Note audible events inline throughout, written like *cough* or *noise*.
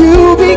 You be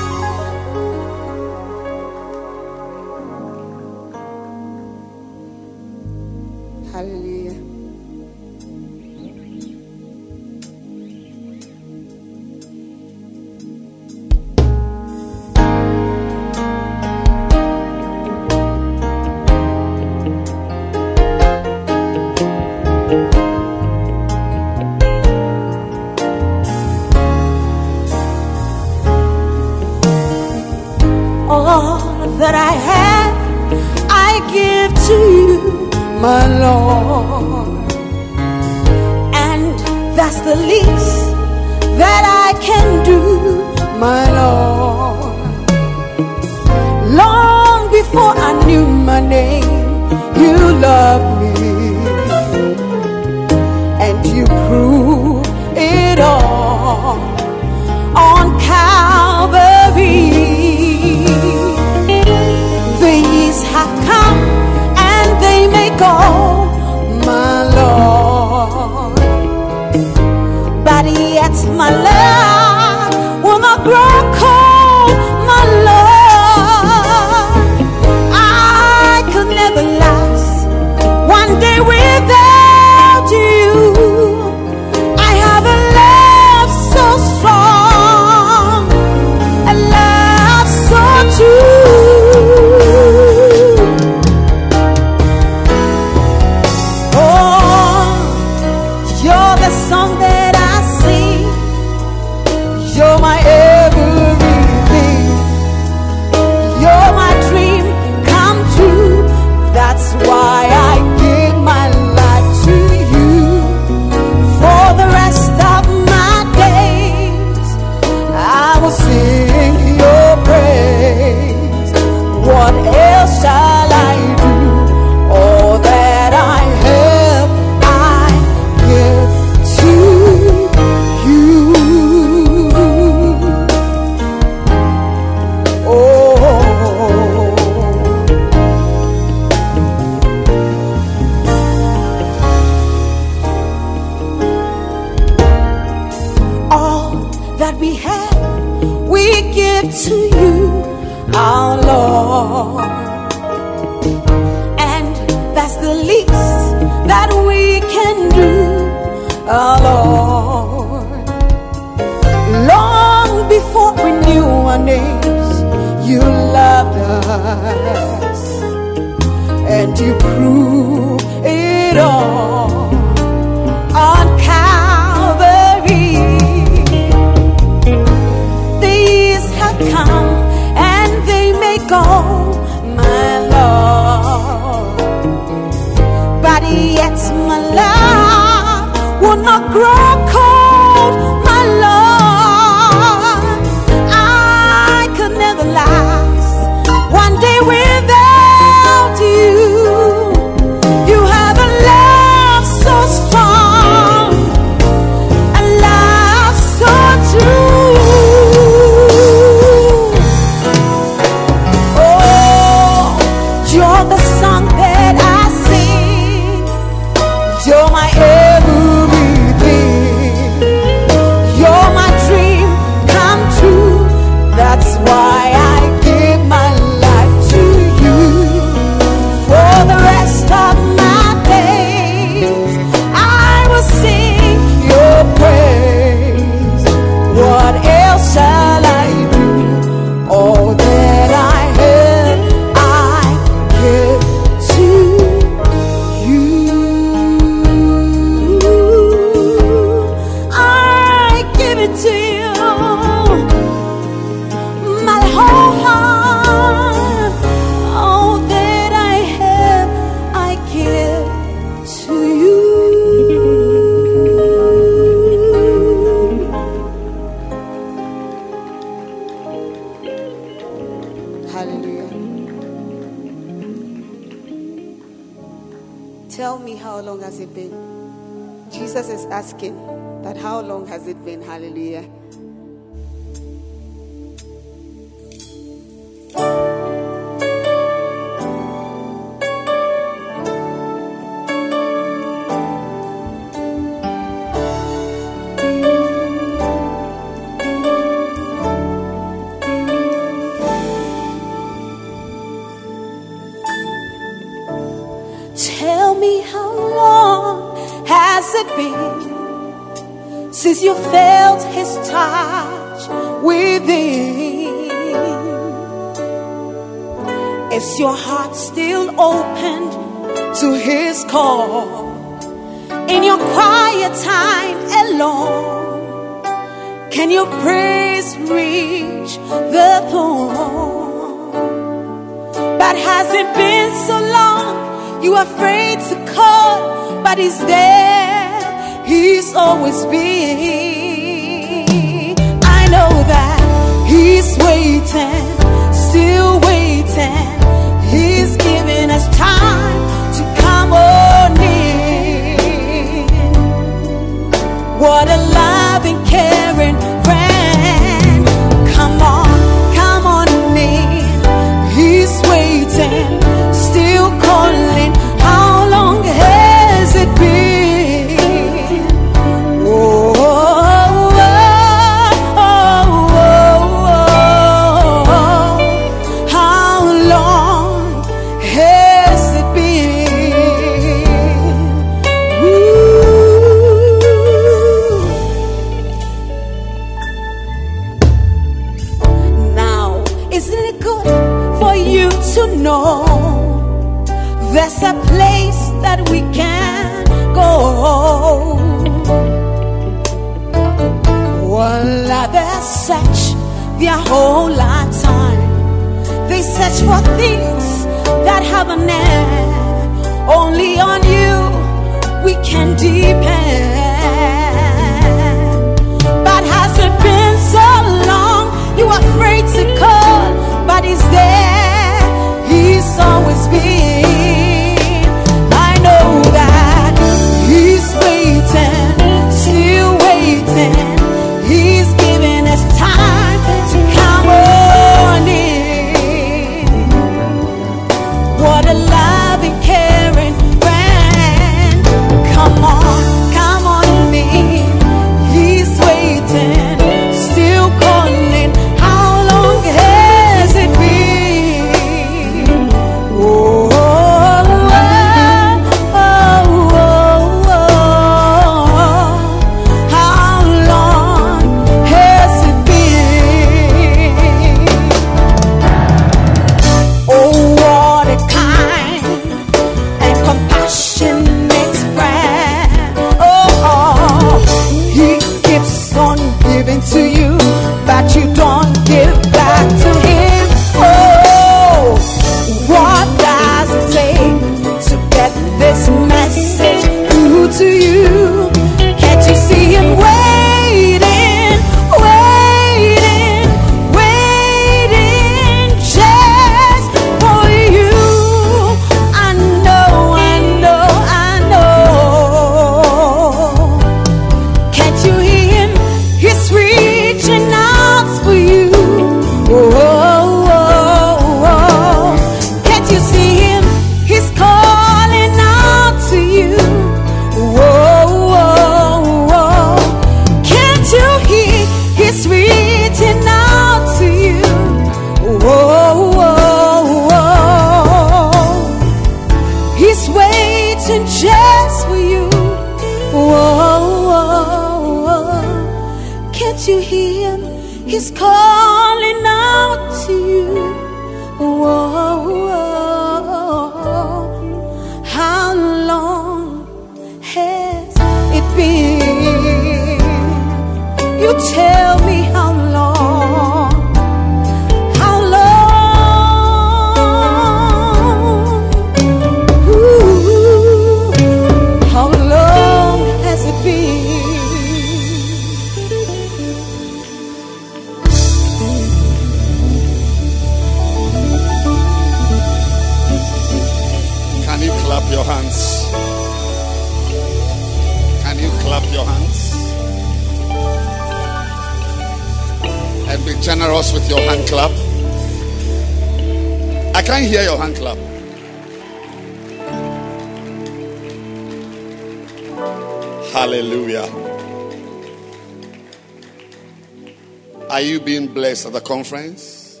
conference?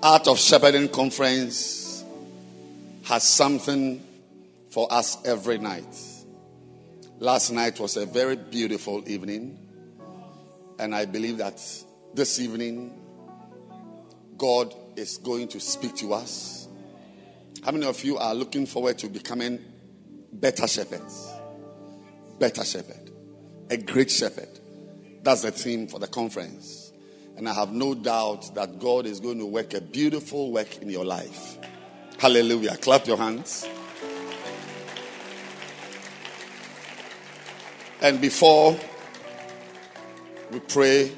Art of Shepherding Conference has something for us every night. Last night was a very beautiful evening, and I believe that this evening God is going to speak to us. How many of you are looking forward to becoming better shepherds? Better shepherd, a great shepherd. That's the theme for the conference. And I have no doubt that God is going to work a beautiful work in your life. Hallelujah. Clap your hands. And before we pray,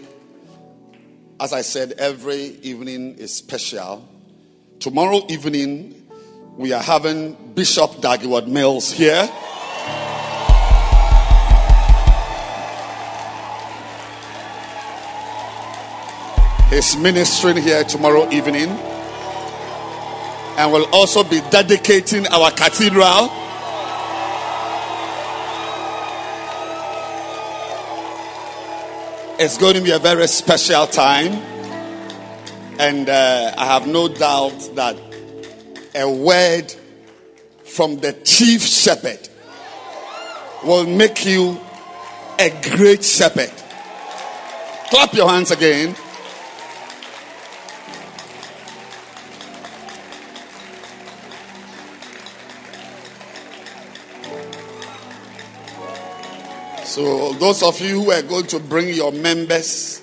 as I said, every evening is special. Tomorrow evening, we are having Bishop Dag Heward-Mills here. He's ministering here tomorrow evening and will also be dedicating our cathedral. It's going to be a very special time, and uh, I have no doubt that a word from the chief shepherd will make you a great shepherd. Clap your hands again. So, those of you who are going to bring your members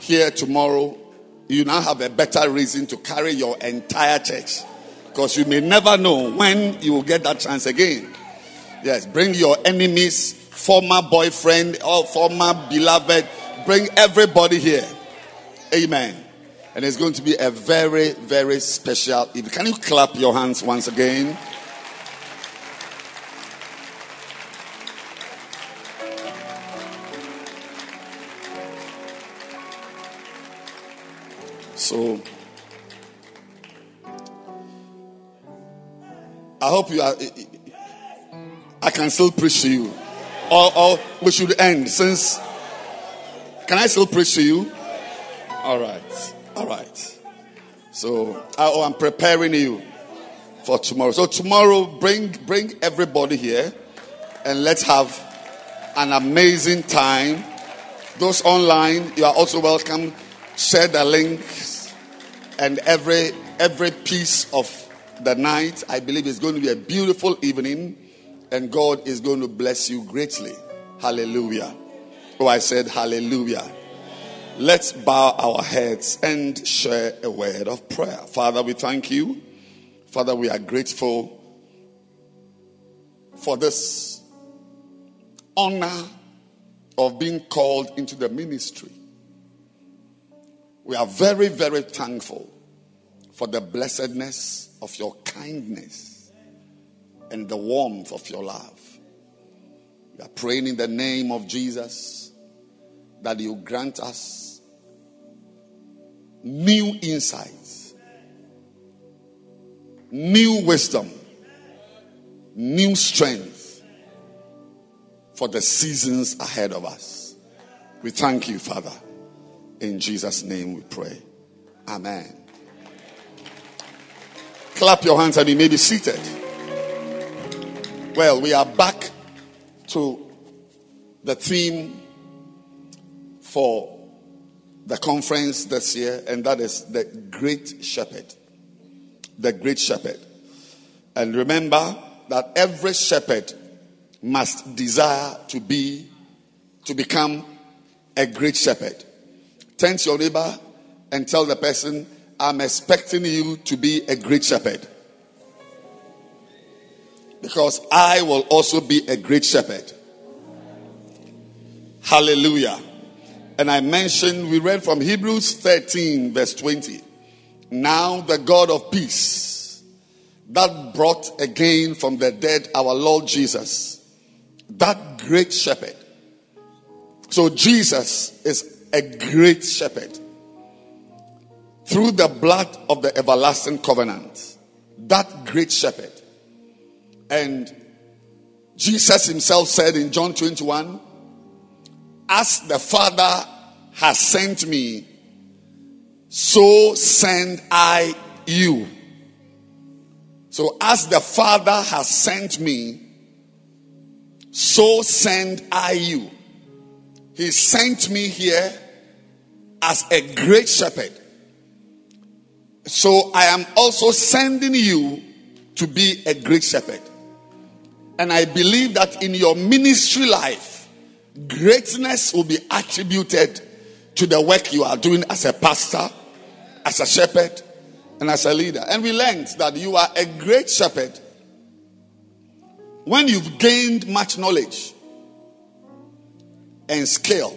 here tomorrow, you now have a better reason to carry your entire church. Because you may never know when you will get that chance again. Yes, bring your enemies, former boyfriend, or former beloved. Bring everybody here. Amen. And it's going to be a very, very special evening. Can you clap your hands once again? So I hope you are. I can still preach to you, or, or we should end since. Can I still preach to you? All right, all right. So I, oh, I'm preparing you for tomorrow. So tomorrow, bring bring everybody here, and let's have an amazing time. Those online, you are also welcome. Share the link and every every piece of the night i believe is going to be a beautiful evening and god is going to bless you greatly. Hallelujah. Oh i said hallelujah. Let's bow our heads and share a word of prayer. Father we thank you. Father we are grateful for this honor of being called into the ministry we are very, very thankful for the blessedness of your kindness and the warmth of your love. We are praying in the name of Jesus that you grant us new insights, new wisdom, new strength for the seasons ahead of us. We thank you, Father. In Jesus' name we pray. Amen. Clap your hands and you may be seated. Well, we are back to the theme for the conference this year, and that is the Great Shepherd. The Great Shepherd. And remember that every shepherd must desire to be, to become a great shepherd. Turn to your neighbor and tell the person, I'm expecting you to be a great shepherd. Because I will also be a great shepherd. Hallelujah. And I mentioned, we read from Hebrews 13, verse 20. Now the God of peace that brought again from the dead our Lord Jesus that great shepherd. So Jesus is a great shepherd through the blood of the everlasting covenant. That great shepherd. And Jesus himself said in John 21 As the Father has sent me, so send I you. So, as the Father has sent me, so send I you. He sent me here as a great shepherd. So, I am also sending you to be a great shepherd. And I believe that in your ministry life, greatness will be attributed to the work you are doing as a pastor, as a shepherd, and as a leader. And we learned that you are a great shepherd when you've gained much knowledge and skill.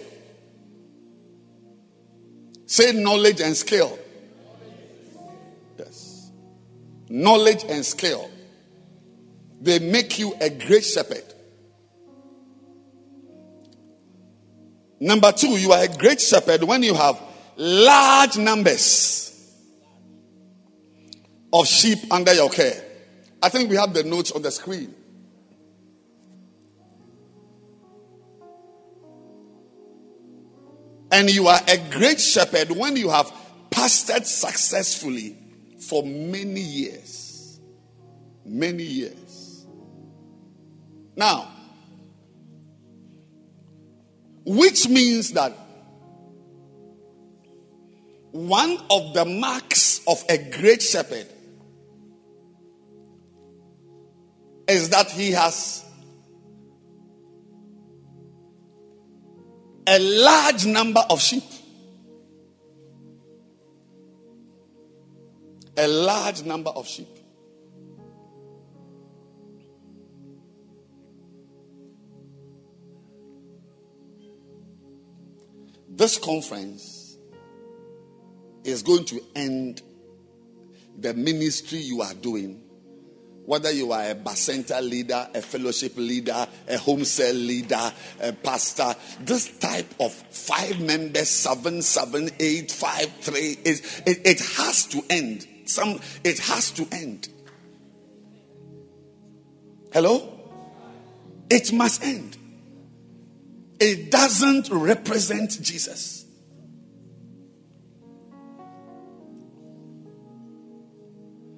Say knowledge and skill. Yes. Knowledge and skill. They make you a great shepherd. Number two, you are a great shepherd when you have large numbers of sheep under your care. I think we have the notes on the screen. And you are a great shepherd when you have pastored successfully for many years. Many years. Now, which means that one of the marks of a great shepherd is that he has a large number of sheep. A large number of sheep. This conference is going to end the ministry you are doing whether you are a Bacenta leader, a fellowship leader, a home cell leader, a pastor, this type of five members, seven, seven, eight, five, three, is it, it has to end. Some it has to end. Hello? It must end. It doesn't represent Jesus.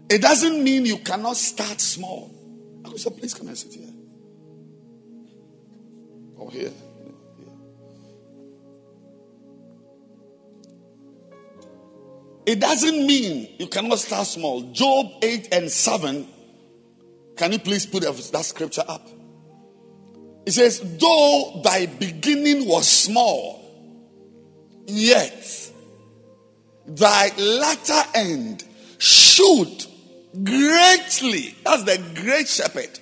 It doesn't mean you cannot start small. I said, please come and sit here. Or here. It doesn't mean you cannot start small. Job 8 and 7. Can you please put that scripture up? It says, Though thy beginning was small, yet thy latter end should greatly. That's the great shepherd.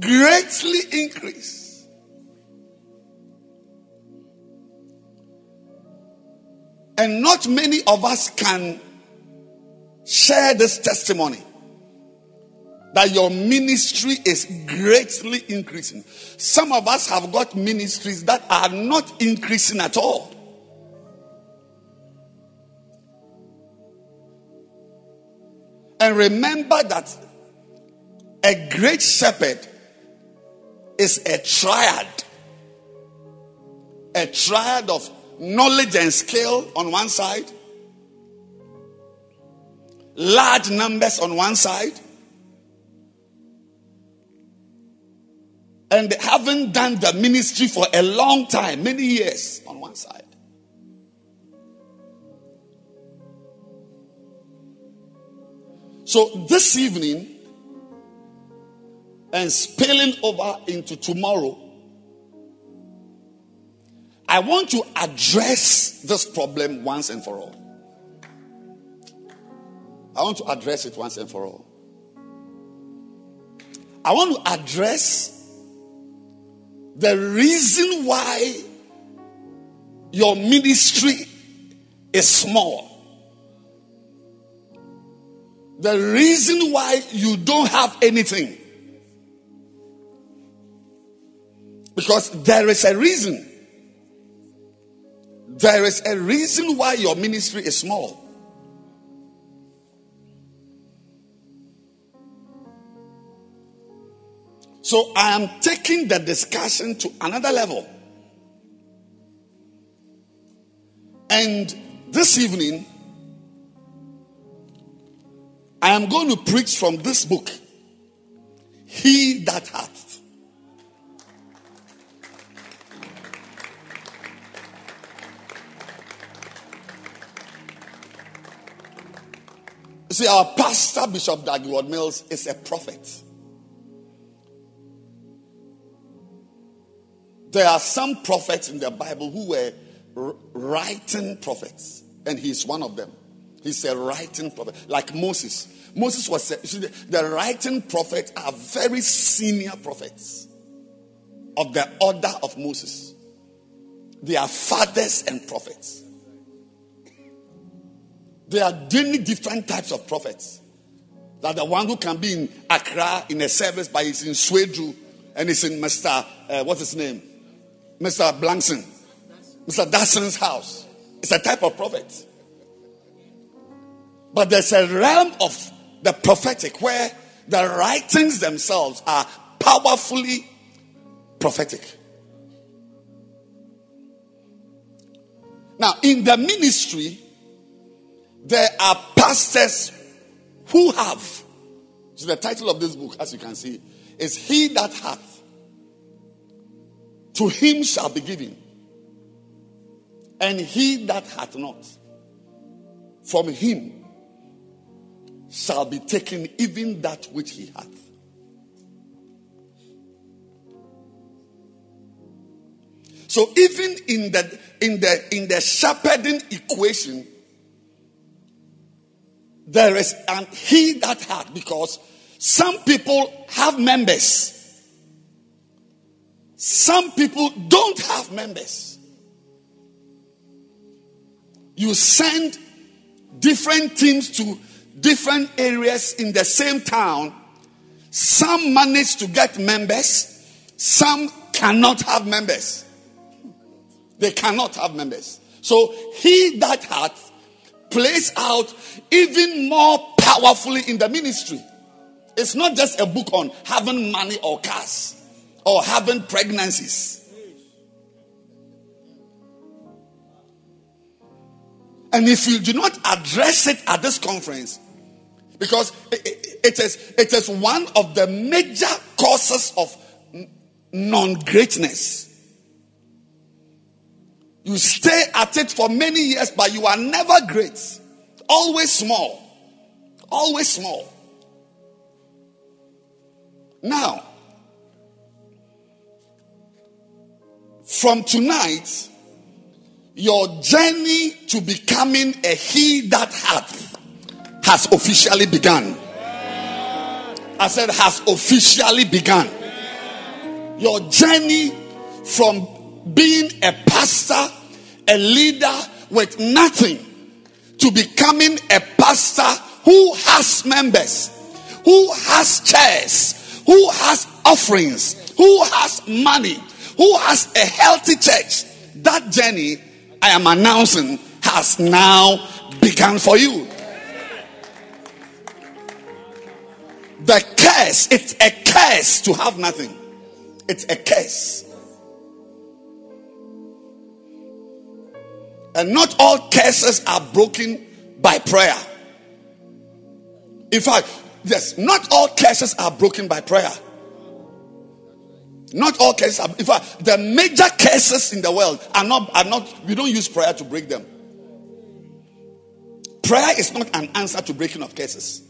Greatly increase. And not many of us can share this testimony that your ministry is greatly increasing. Some of us have got ministries that are not increasing at all. And remember that a great shepherd is a triad. A triad of knowledge and skill on one side, large numbers on one side, and having done the ministry for a long time, many years on one side. So this evening and spilling over into tomorrow, I want to address this problem once and for all. I want to address it once and for all. I want to address the reason why your ministry is small. The reason why you don't have anything. Because there is a reason. There is a reason why your ministry is small. So I am taking the discussion to another level. And this evening, I am going to preach from this book He That Hath. See, our pastor, Bishop Dag Heward-Mills, is a prophet. There are some prophets in the Bible who were writing prophets, and he's one of them. He's a writing prophet, like Moses. Moses was a, the writing prophets are very senior prophets of the order of Moses. They are fathers and prophets. There are many different types of prophets. Like the one who can be in Accra in a service, but he's in Swedru and he's in Mr. Uh, what's his name? Mr. Blankson. Mr. Dasson's house. It's a type of prophet. But there's a realm of the prophetic where the writings themselves are powerfully prophetic. Now, in the ministry, there are pastors who have. So, the title of this book, as you can see, is He That Hath, to him shall be given and he that hath not, from him shall be taken even that which he hath. So even in the in the in the shepherding equation, there is an he that hath because some people have members. Some people don't have members you send different teams to different areas in the same town. Some manage to get members, some cannot have members. They cannot have members. So he that hath plays out even more powerfully in the ministry. It's not just a book on having money or cars or having pregnancies. And if you do not address it at this conference, because it is, it is one of the major causes of non greatness. You stay at it for many years, but you are never great. Always small. Always small. Now, from tonight, your journey to becoming a he that hath has officially begun. I said, has officially begun. Your journey from being a pastor, a leader with nothing, to becoming a pastor who has members, who has chairs, who has offerings, who has money, who has a healthy church. That journey I am announcing has now begun for you. The curse, it's a curse to have nothing. It's a curse. And not all curses are broken by prayer. In fact, yes, not all curses are broken by prayer. Not all cases. Are, in fact, the major cases in the world are not, are not, we don't use prayer to break them. Prayer is not an answer to breaking of cases.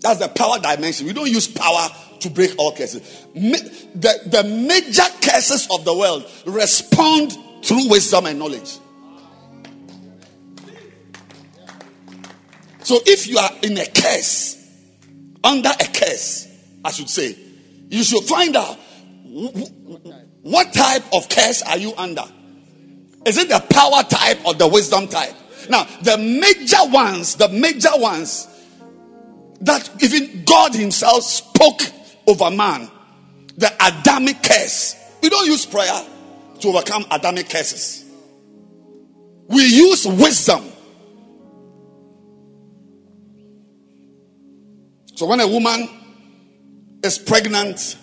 That's the power dimension. We don't use power to break all cases. The, the major cases of the world respond through wisdom and knowledge. So if you are in a case, under a curse, I should say, you should find out what type of curse are you under? Is it the power type or the wisdom type? Now, the major ones, the major ones that even God Himself spoke over man, the Adamic curse. We don't use prayer to overcome Adamic curses. We use wisdom. So when a woman is pregnant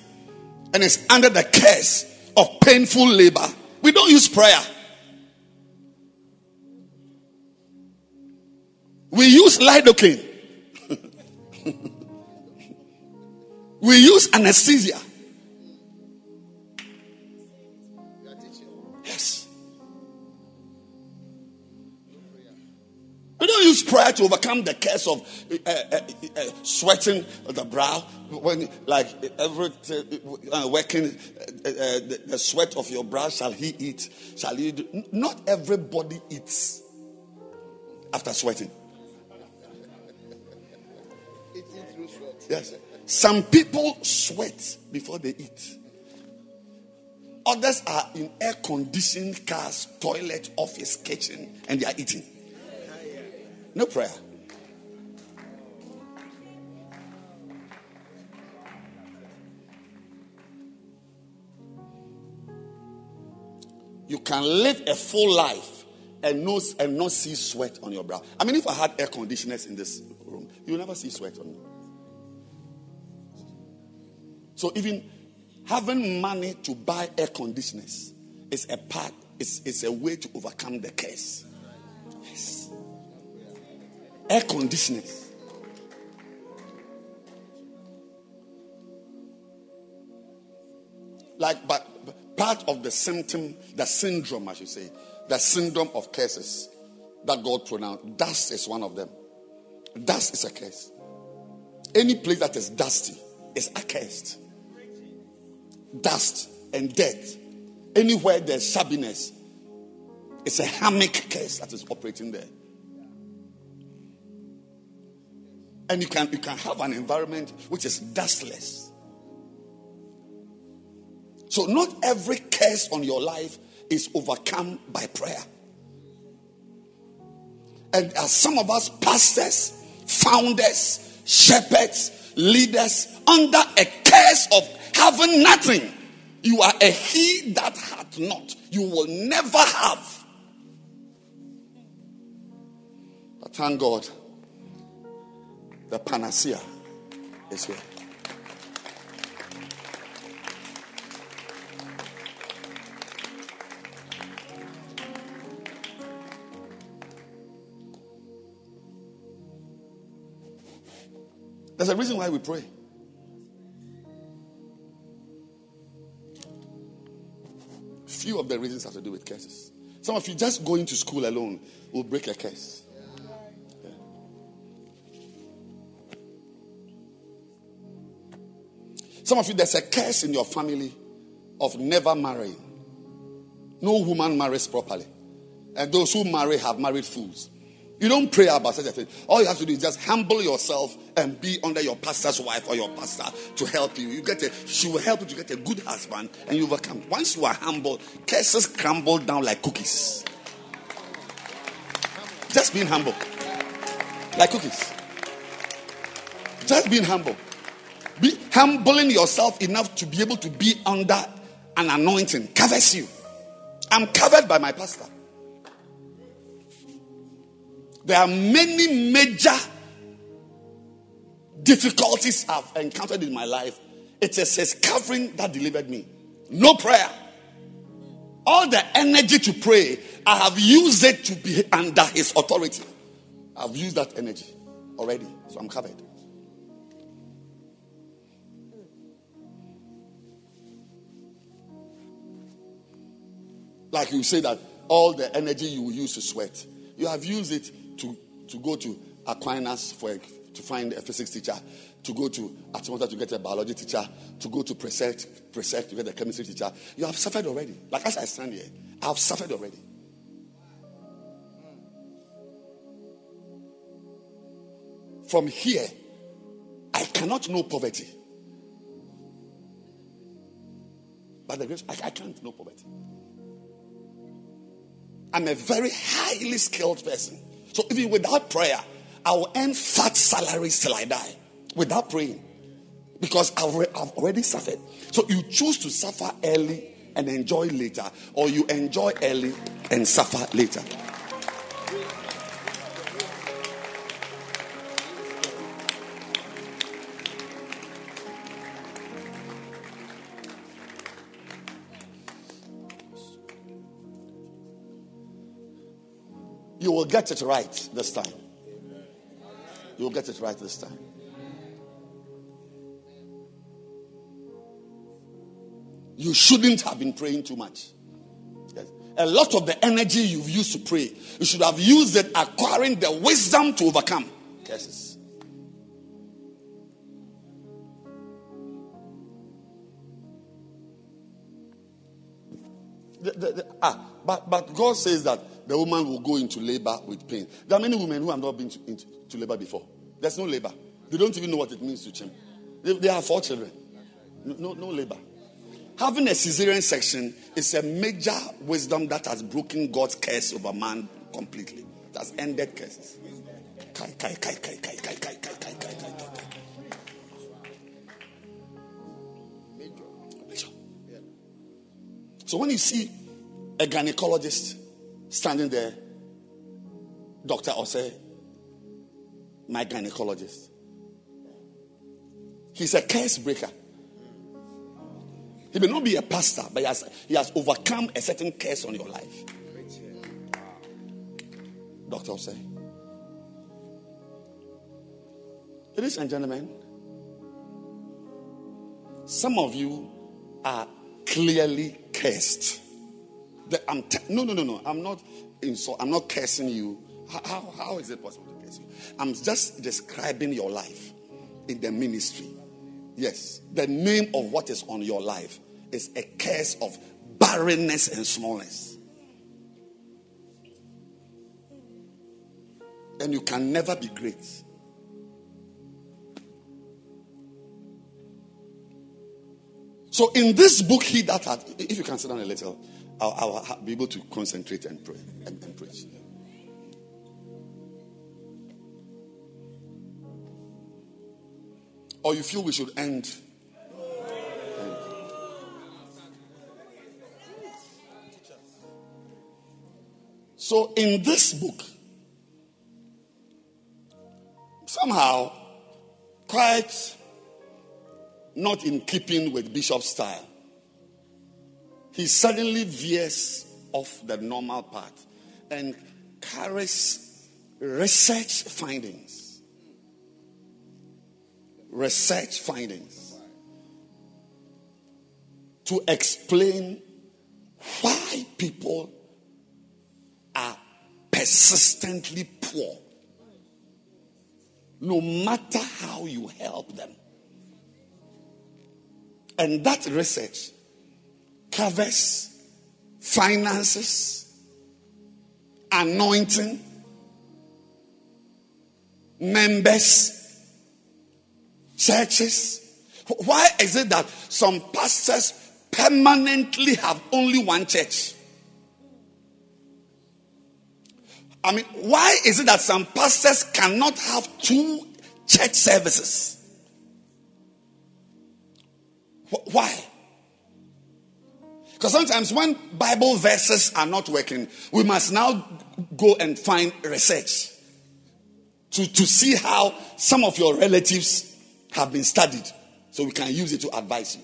and is under the curse of painful labor, we don't use prayer. We use lidocaine. We use anesthesia. Yes. We don't use prayer to overcome the curse of uh, uh, uh, sweating the brow when, like, every uh, working, uh, uh, the, the, sweat of your brow shall he eat? Shall he? Do? Not everybody eats after sweating. Yes. Some people sweat before they eat. Others are in air conditioned cars, toilet, office, kitchen, and they are eating. No prayer. You can live a full life and not, and not see sweat on your brow. I mean, if I had air conditioners in this room, you'll never see sweat on me. So even having money to buy air conditioners is a part, it's, it's a way to overcome the curse. Yes. Air conditioners. Like, but part of the symptom, the syndrome, I should say, the syndrome of curses that God pronounced, dust is one of them. Dust is a curse. Any place that is dusty is accursed dust and death. Anywhere there's shabbiness, it's a Adamic curse that is operating there. And you can, you can have an environment which is dustless. So, not every curse on your life is overcome by prayer. And as some of us, pastors, founders, shepherds, leaders, under a curse of having nothing. You are a he that hath not. You will never have. But thank God, the panacea is here. There's a reason why we pray. Few of the reasons have to do with curses. Some of you just going to school alone will break a curse. Yeah. Some of you, there's a curse in your family of never marrying. No woman marries properly. And those who marry have married fools. You don't pray about such a thing. All you have to do is just humble yourself and be under your pastor's wife or your pastor to help you. You get a, she will help you to get a good husband and you overcome. Once you are humble, curses crumble down like cookies. Just being humble, like cookies. Just being humble. Be humbling yourself enough to be able to be under an anointing covers you. I'm covered by my pastor. There are many major difficulties I've encountered in my life. It is his covering that delivered me. No prayer. All the energy to pray, I have used it to be under his authority. I've used that energy already, so I'm covered. Like you say that all the energy you use to sweat, you have used it to, to go to Aquinas for to find a physics teacher, to go to Achimota to get a biology teacher, to go to Presec, Presec to get a chemistry teacher. You have suffered already. Like as I stand here, I have suffered already. From here, I cannot know poverty. By the grace, I, I can't know poverty. I'm a very highly skilled person. So even without prayer, I will earn fat salaries till I die without praying. Because I've, re- I've already suffered. So you choose to suffer early and enjoy later, or you enjoy early and suffer later. You will get it right this time. You will get it right this time. You shouldn't have been praying too much. Yes. A lot of the energy you've used to pray, you should have used it acquiring the wisdom to overcome curses. The, the, the, ah, but, but God says that the woman will go into labor with pain. There are many women who have not been to, into, to labor before. There's no labor. They don't even know what it means to chim. They, they have four children. No, no, labor. Having a cesarean section is a major wisdom that has broken God's curse over man completely. It has ended curses. Kai, kai, kai, kai, kai, kai, kai, kai, kai, kai, kai, kai. So when you see a gynecologist standing there, or say, my gynecologist, he's a curse breaker. He may not be a pastor, but he has, he has overcome a certain curse on your life. Doctor say. Ladies and gentlemen, some of you are clearly cursed. I'm te- no, no, no, no. I'm not insult. I'm not cursing you. How, how, how is it possible to curse you? I'm just describing your life in the ministry. Yes, the name of what is on your life is a curse of barrenness and smallness. And you can never be great. So, in this book, he that had, if you can sit down a little, I'll, be able to concentrate and pray and, and preach. Or you feel we should end So, in this book, somehow, quite not in keeping with Bishop's style, he suddenly veers off the normal path and carries research findings. Research findings to explain why people are persistently poor. No matter how you help them. And that research covers finances, anointing, members, churches. Why is it that some pastors permanently have only one church? I mean, why is it that some pastors cannot have two church services? Why? Because sometimes when Bible verses are not working, we must now go and find research to, to see how some of your relatives have been studied so we can use it to advise you.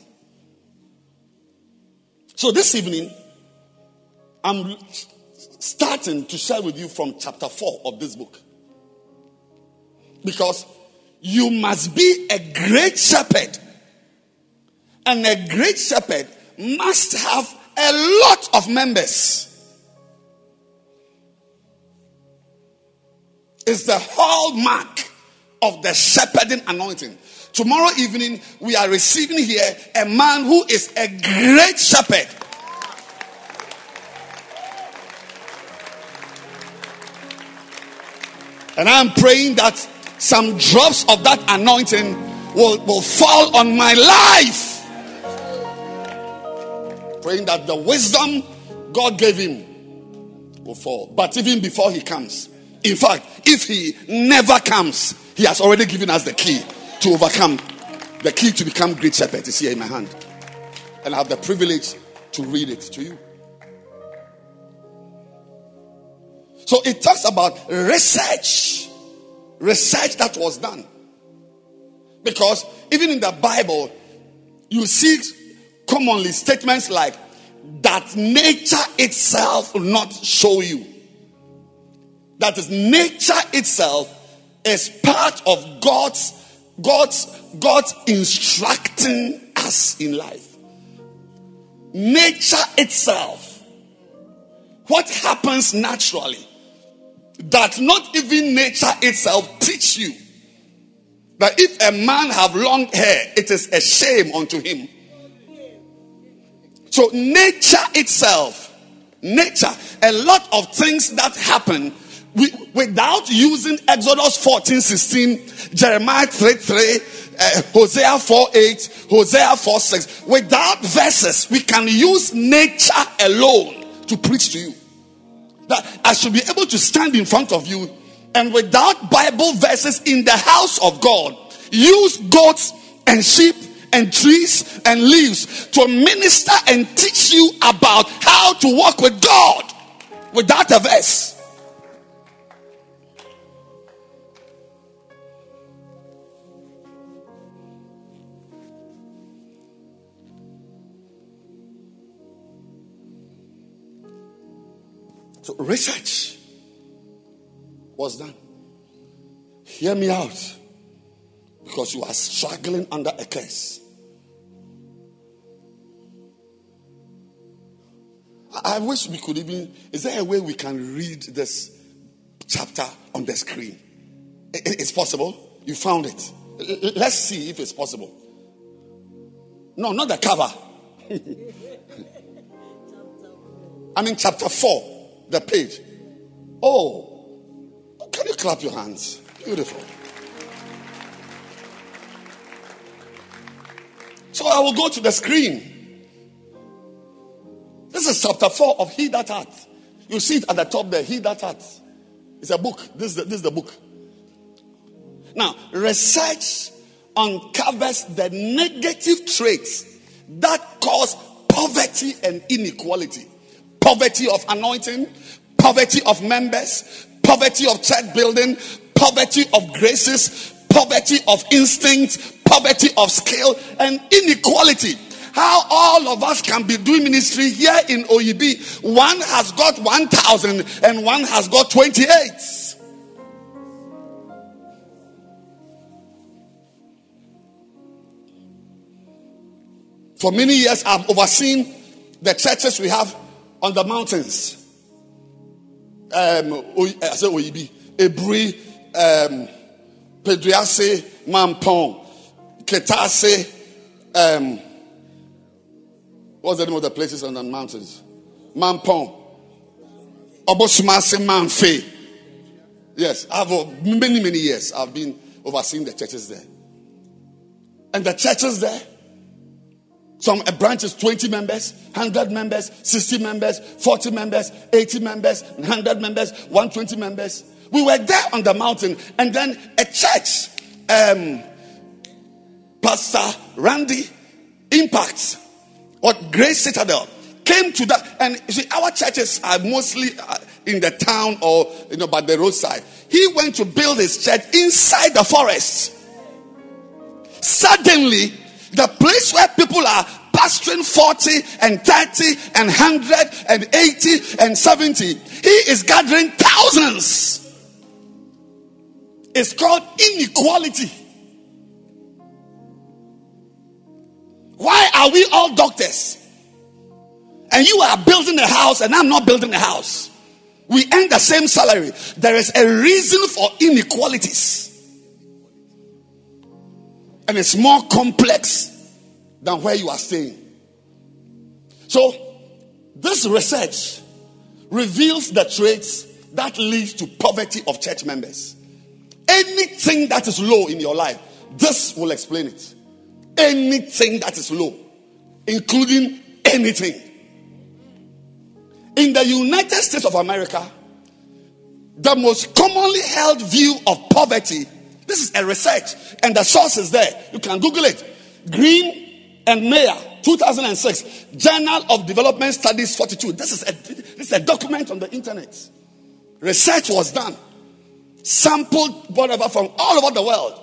So this evening, I'm starting to share with you from chapter 4 of this book. Because you must be a great shepherd. And a great shepherd must have a lot of members. It's the hallmark of the shepherding anointing. Tomorrow evening, we are receiving here a man who is a great shepherd. And I'm praying that some drops of that anointing will, will fall on my life. Praying that the wisdom God gave him will fall. But even before he comes, in fact, if he never comes, he has already given us the key to overcome The key to become great shepherd is here in my hand. And I have the privilege to read it to you. So it talks about research. Research that was done. Because even in the Bible, you see commonly statements like that nature itself will not show you. That is, nature itself is part of God's God's God's instructing us in life. Nature itself. What happens naturally that not even nature itself teach you that if a man have long hair, it is a shame unto him. So nature itself, nature, a lot of things that happen we, without using Exodus 14, 16, Jeremiah 3, 3, uh, Hosea 4, 8, Hosea 4, 6, without verses, we can use nature alone to preach to you. That I should be able to stand in front of you and without Bible verses in the house of God, use goats and sheep and trees and leaves to minister and teach you about how to walk with God without a verse. So research was done. Hear me out. Because you are struggling under a curse. I wish we could even. Is there a way we can read this chapter on the screen? It's possible. You found it. Let's see if it's possible. No, not the cover. *laughs* I mean, chapter 4, the page. Oh, can you clap your hands? Beautiful. So I will go to the screen. This is chapter 4 of He That Hath. You see it at the top there. He That Hath. It's a book. This is the, this is the book. Now, research uncovers the negative traits that cause poverty and inequality poverty of anointing, poverty of members, poverty of church building, poverty of graces, poverty of instinct, poverty of skill, and inequality how all of us can be doing ministry here in OEB. One has got 1,000 and one has got 28. For many years, I've overseen the churches we have on the mountains. Um, I said OEB, Aburi, um, Pedriase, Mampong, Ketase, um, What's the name of the places on the mountains? Mampong. Obosomase Mamfe. Yes, I've many, many years I've been overseeing the churches there. And the churches there, some branches 20 members, 100 members, 60 members, 40 members, 80 members, 100 members, 120 members. We were there on the mountain, and then a church, um, Pastor Randy Impact what Grace Citadel came to that. And see, our churches are mostly uh, in the town or, you know, by the roadside. He went to build his church inside the forest. Suddenly, the place where people are pastoring 40 and 30 and 100 and 80 and 70, he is gathering thousands. It's called inequality. Why are we all doctors? And you are building a house and I'm not building a house. We earn the same salary. There is a reason for inequalities. And it's more complex than where you are staying. So, this research reveals the traits that lead to poverty of church members. Anything that is low in your life, this will explain it anything that is low, including anything. In the United States of America, the most commonly held view of poverty, this is a research, and the source is there. You can Google it. Green and Mayer, 2006, Journal of Development Studies 42. This is a, this is a document on the internet. Research was done, sampled whatever from all over the world.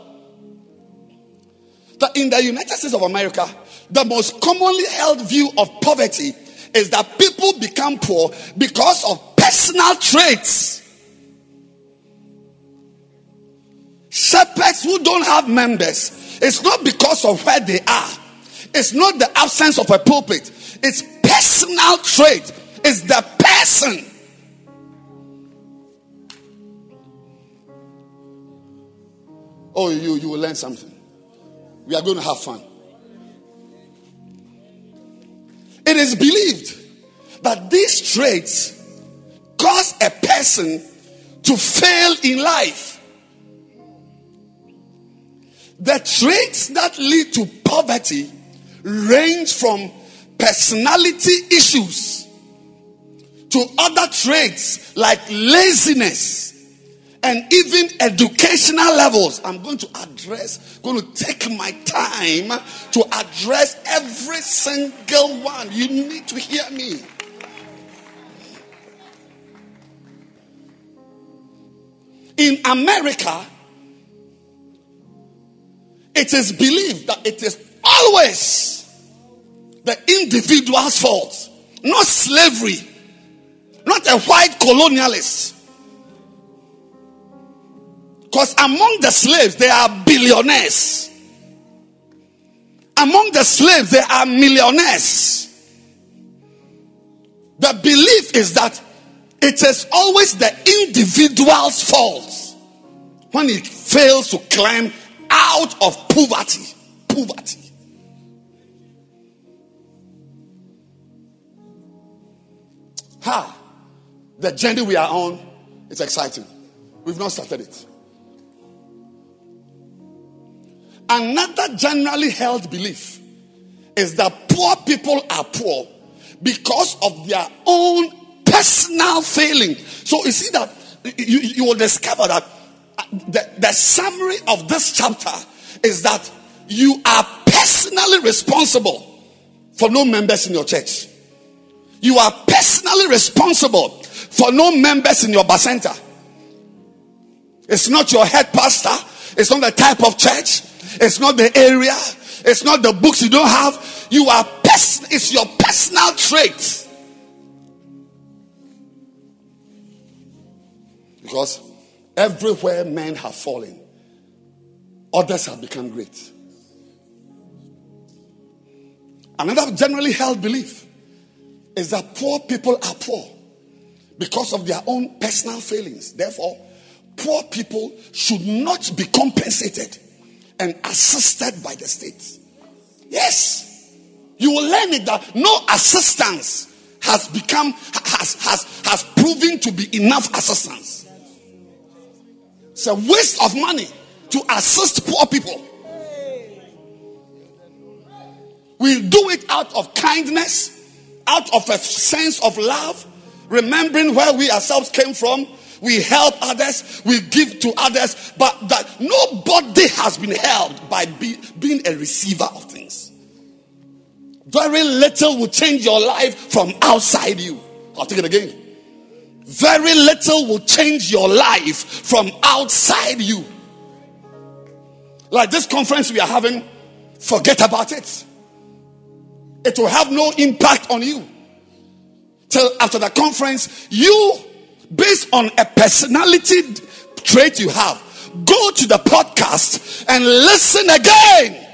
That in the United States of America, the most commonly held view of poverty is that people become poor because of personal traits. Shepherds who don't have members, it's not because of where they are. It's not the absence of a pulpit. It's personal trait. It's the person. Oh, you, you will learn something. We are going to have fun. It is believed that these traits cause a person to fail in life. The traits that lead to poverty range from personality issues to other traits like laziness and even educational levels. I'm going to address, going to take my time to address every single one. You need to hear me. In America, it is believed that it is always the individual's fault, not slavery, not a white colonialist. Because among the slaves, there are billionaires. Among the slaves, there are millionaires. The belief is that it is always the individual's fault when it fails to climb out of poverty. Poverty. Ha! The journey we are on is exciting. We've not started it. Another generally held belief is that poor people are poor because of their own personal failing. So you see that you, you will discover that uh, the, the summary of this chapter is that you are personally responsible for no members in your church. You are personally responsible for no members in your bacenta. It's not your head pastor. It's not the type of church. It's not the area. It's not the books you don't have. You are pers- it's your personal trait. Because everywhere men have fallen, others have become great. Another generally held belief is that poor people are poor because of their own personal failings. Therefore, poor people should not be compensated and assisted by the state. Yes. You will learn it that no assistance has become has has has proven to be enough assistance. It's a waste of money to assist poor people. We do it out of kindness, out of a sense of love, remembering where we ourselves came from, we help others, we give to others, but that nobody has been helped by be, being a receiver of things. Very little will change your life from outside you. I'll take it again. Very little will change your life from outside you. Like this conference we are having, forget about it. It will have no impact on you. Till after the conference, you based on a personality trait you have, go to the podcast and listen again.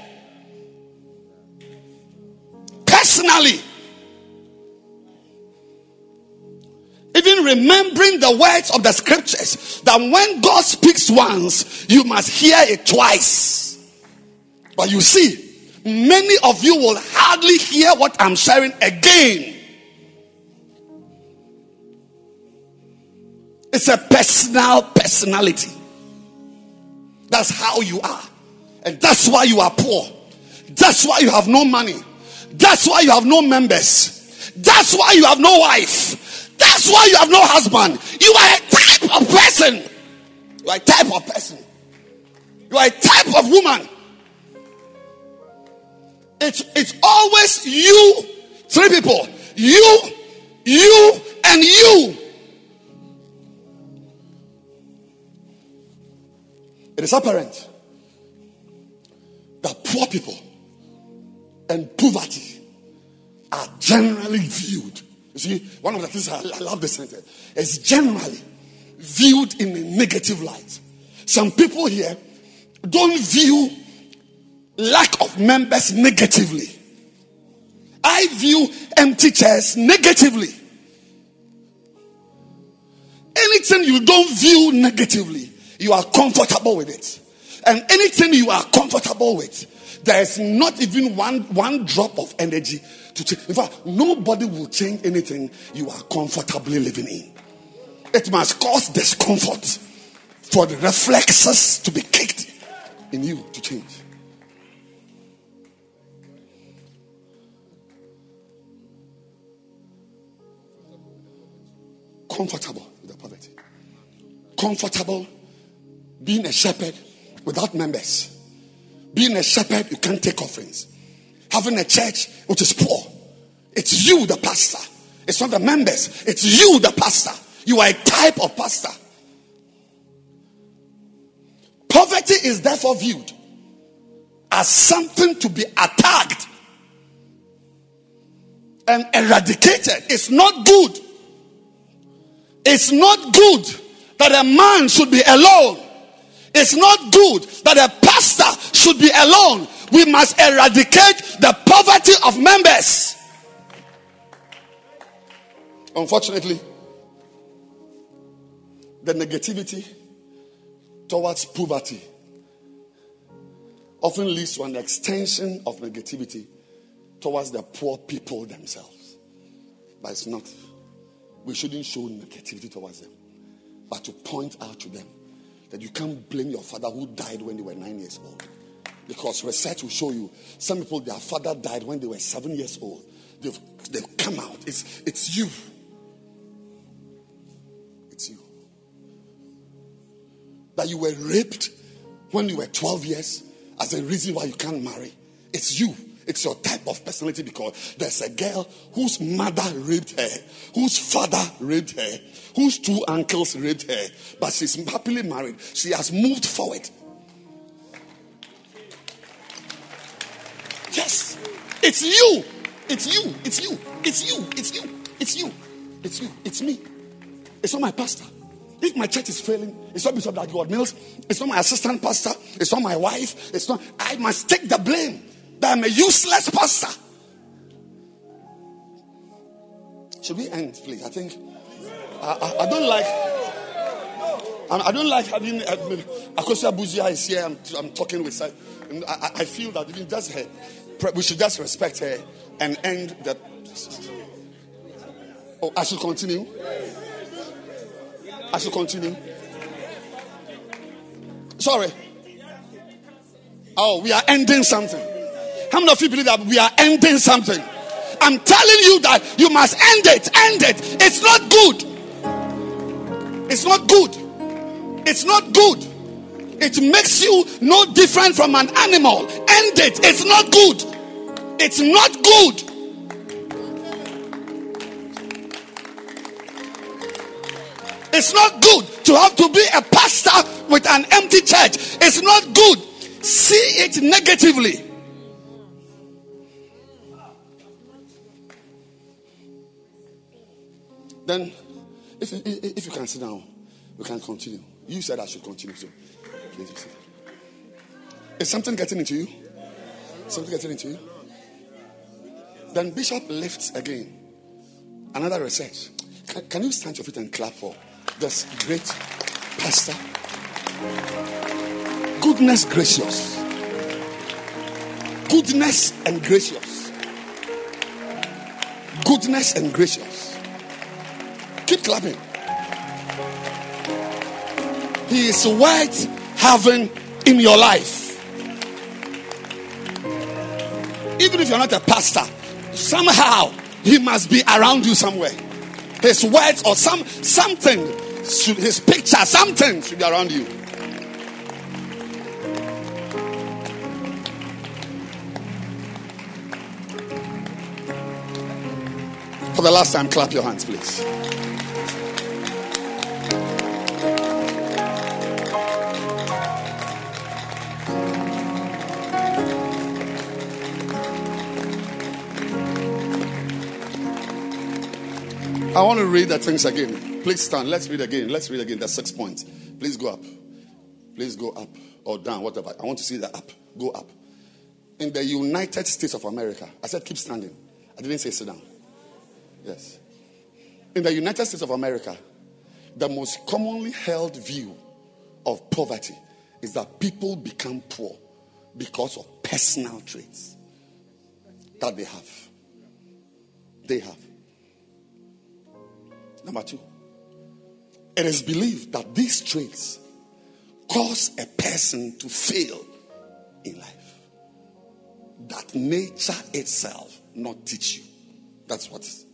Personally. Even remembering the words of the scriptures that when God speaks once, you must hear it twice. But you see, many of you will hardly hear what I'm sharing again. It's a personal personality. That's how you are. And that's why you are poor. That's why you have no money. That's why you have no members. That's why you have no wife. That's why you have no husband. You are a type of person. You are a type of person. You are a type of woman. It's, it's always you, three people. You, you, and you. It is apparent that poor people and poverty are generally viewed. You see, one of the things I, I love this sentence is generally viewed in a negative light. Some people here don't view lack of members negatively. I view empty chairs negatively. Anything you don't view negatively, you are comfortable with it. And anything you are comfortable with, there is not even one, one drop of energy to change. In fact, nobody will change anything you are comfortably living in. It must cause discomfort for the reflexes to be kicked in you to change. Comfortable with the poverty. Comfortable being a shepherd without members. Being a shepherd, you can't take offerings. Having a church which is poor. It's you, the pastor. It's not the members. It's you, the pastor. You are a type of pastor. Poverty is therefore viewed as something to be attacked and eradicated. It's not good. It's not good that a man should be alone. It's not good that a pastor should be alone. We must eradicate the poverty of members. Unfortunately, the negativity towards poverty often leads to an extension of negativity towards the poor people themselves. But it's not. We shouldn't show negativity towards them, but to point out to them that you can't blame your father who died when they were nine years old. Because research will show you some people, their father died when they were seven years old. They've, they've come out. It's, it's you. It's you. That you were raped when you were 12 years as a reason why you can't marry. It's you. It's your type of personality because there's a girl whose mother raped her, whose father raped her, whose two uncles raped her, but she's happily married. She has moved forward. Yes, it's you. It's you. It's you. It's you. It's you. It's you. It's you. It's me. It's not my pastor. If my church is failing, it's not Bishop Dag Mills. It's not my assistant pastor. It's not my wife. It's not. I must take the blame that I'm a useless pastor. Should we end, please? I think I, I, I don't like. I, I don't like having Akosia Buzia is here. I'm, I'm talking with her. I, I feel that even just her, we should just respect her and end that. Oh, I should continue. I should continue. Sorry. Oh, we are ending something. How many of you believe that we are ending something? I'm telling you that you must end it. End it. It's not good. It's not good. It's not good. It makes you no different from an animal. End it. It's not good. It's not good. It's not good to have to be a pastor with an empty church. It's not good. See it negatively. Then, if, if, if you can sit down, we can continue. You said I should continue, so please sit. Is something getting into you? Something getting into you? Then Bishop lifts again. Another research. Can, can you stand your feet and clap for this great pastor? Goodness gracious. Goodness and gracious. Goodness and gracious. Clapping. He is worth having in your life. Even if you're not a pastor, somehow he must be around you somewhere. His words or some something, his picture, something should be around you. The last time, clap your hands, please. I want to read the things again. Please stand. Let's read again. Let's read again. That's six points. Please go up. Please go up or down, whatever. I want to see the up. Go up. In the United States of America, I said keep standing. I didn't say sit down. Yes. In the United States of America, the most commonly held view of poverty is that people become poor because of personal traits that they have. They have. Number two, it is believed that these traits cause a person to fail in life. That nature itself not teach you. That's what.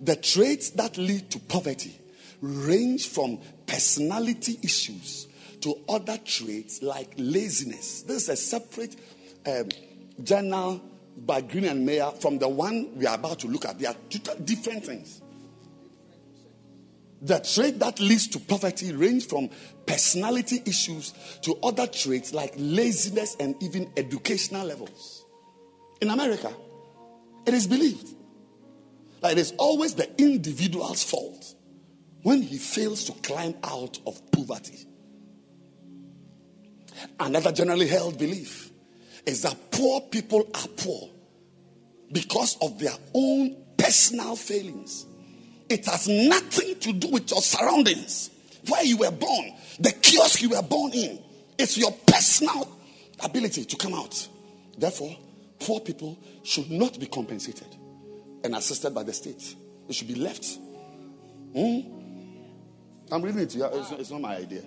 The traits that lead to poverty range from personality issues to other traits like laziness. This is a separate um, journal by Green and Mayer from the one we are about to look at. They are two different things. The trait that leads to poverty range from personality issues to other traits like laziness and even educational levels. In America, it is believed that it is always the individual's fault when he fails to climb out of poverty. Another generally held belief is that poor people are poor because of their own personal failings. It has nothing to do with your surroundings, where you were born, the kiosk you were born in. It's your personal ability to come out. Therefore, poor people should not be compensated and assisted by the state. They should be left. Hmm? I'm reading it to you. It's, it's not my idea.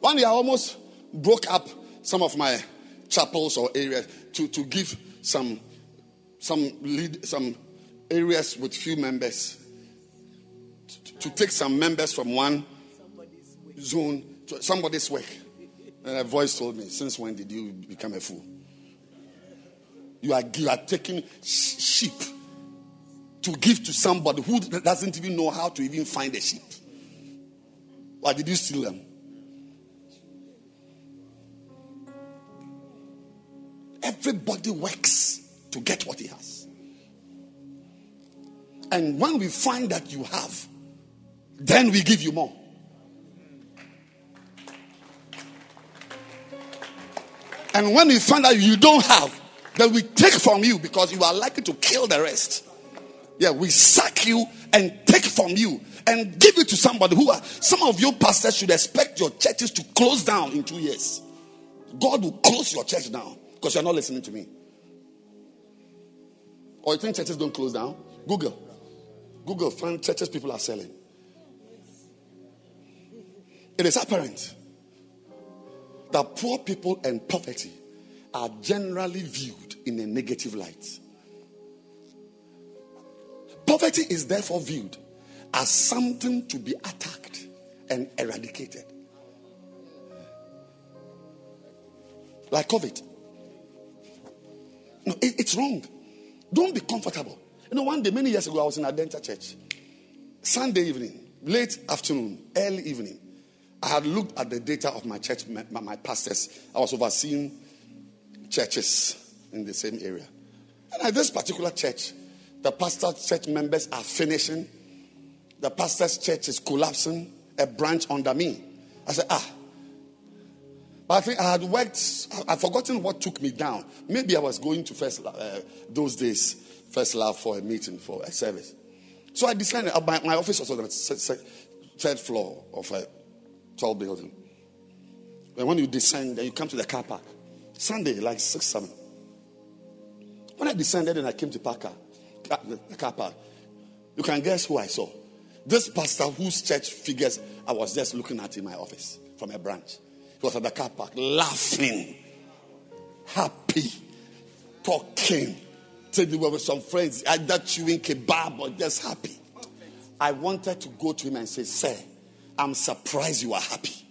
One day I almost broke up some of my chapels or areas to, to give some some lead some areas with few members to, to take some members from one zone to somebody's work. And a voice told me, Since when did you become a fool? You are, you are taking sheep to give to somebody who doesn't even know how to even find a sheep. Why did you steal them? Everybody works to get what he has. And when we find that you have, then we give you more. And when we find out you don't have, then we take from you because you are likely to kill the rest. Yeah, we sack you and take from you and give it to somebody who are some of you pastors should expect your churches to close down in two years. God will close your church down because you're not listening to me. Or you think churches don't close down? Google. Google, find churches people are selling. It is apparent that poor people and poverty are generally viewed in a negative light. Poverty is therefore viewed as something to be attacked and eradicated. Like COVID. No, it, it's wrong. Don't be comfortable. You know, one day, many years ago, I was in Adenta Church. Sunday evening, late afternoon, early evening. I had looked at the data of my church, my, my pastors. I was overseeing churches in the same area. And at this particular church, the pastor's church members are finishing. The pastor's church is collapsing. A branch under me. I said, ah, but I think I had worked, I'd forgotten what took me down. Maybe I was going to first, uh, those days, first love for a meeting, for a service. So I decided, my, my office was on the third floor of a tall building. And when you descend, then you come to the car park. Sunday, like 6, 7. When I descended and I came to park car, the car park, you can guess who I saw. This pastor whose church figures I was just looking at in my office from a branch. He was at the car park laughing, happy, talking. Said we were with some friends, either chewing kebab or just happy. I wanted to go to him and say, Sir, I'm surprised you are happy.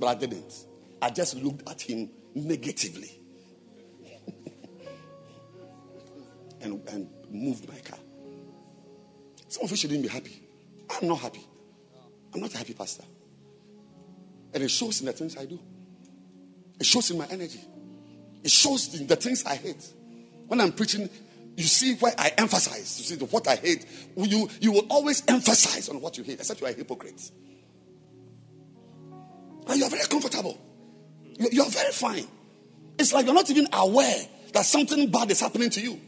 but I didn't. I just looked at him negatively *laughs* and, and moved my car. Some of you shouldn't be happy. I'm not happy. I'm not a happy pastor. And it shows in the things I do, it shows in my energy, it shows in the things I hate. When I'm preaching, you see where I emphasize. You see what I hate. You, you will always emphasize on what you hate, except you are a hypocrite. And you are very comfortable. You, you are very fine. It's like you're not even aware that something bad is happening to you.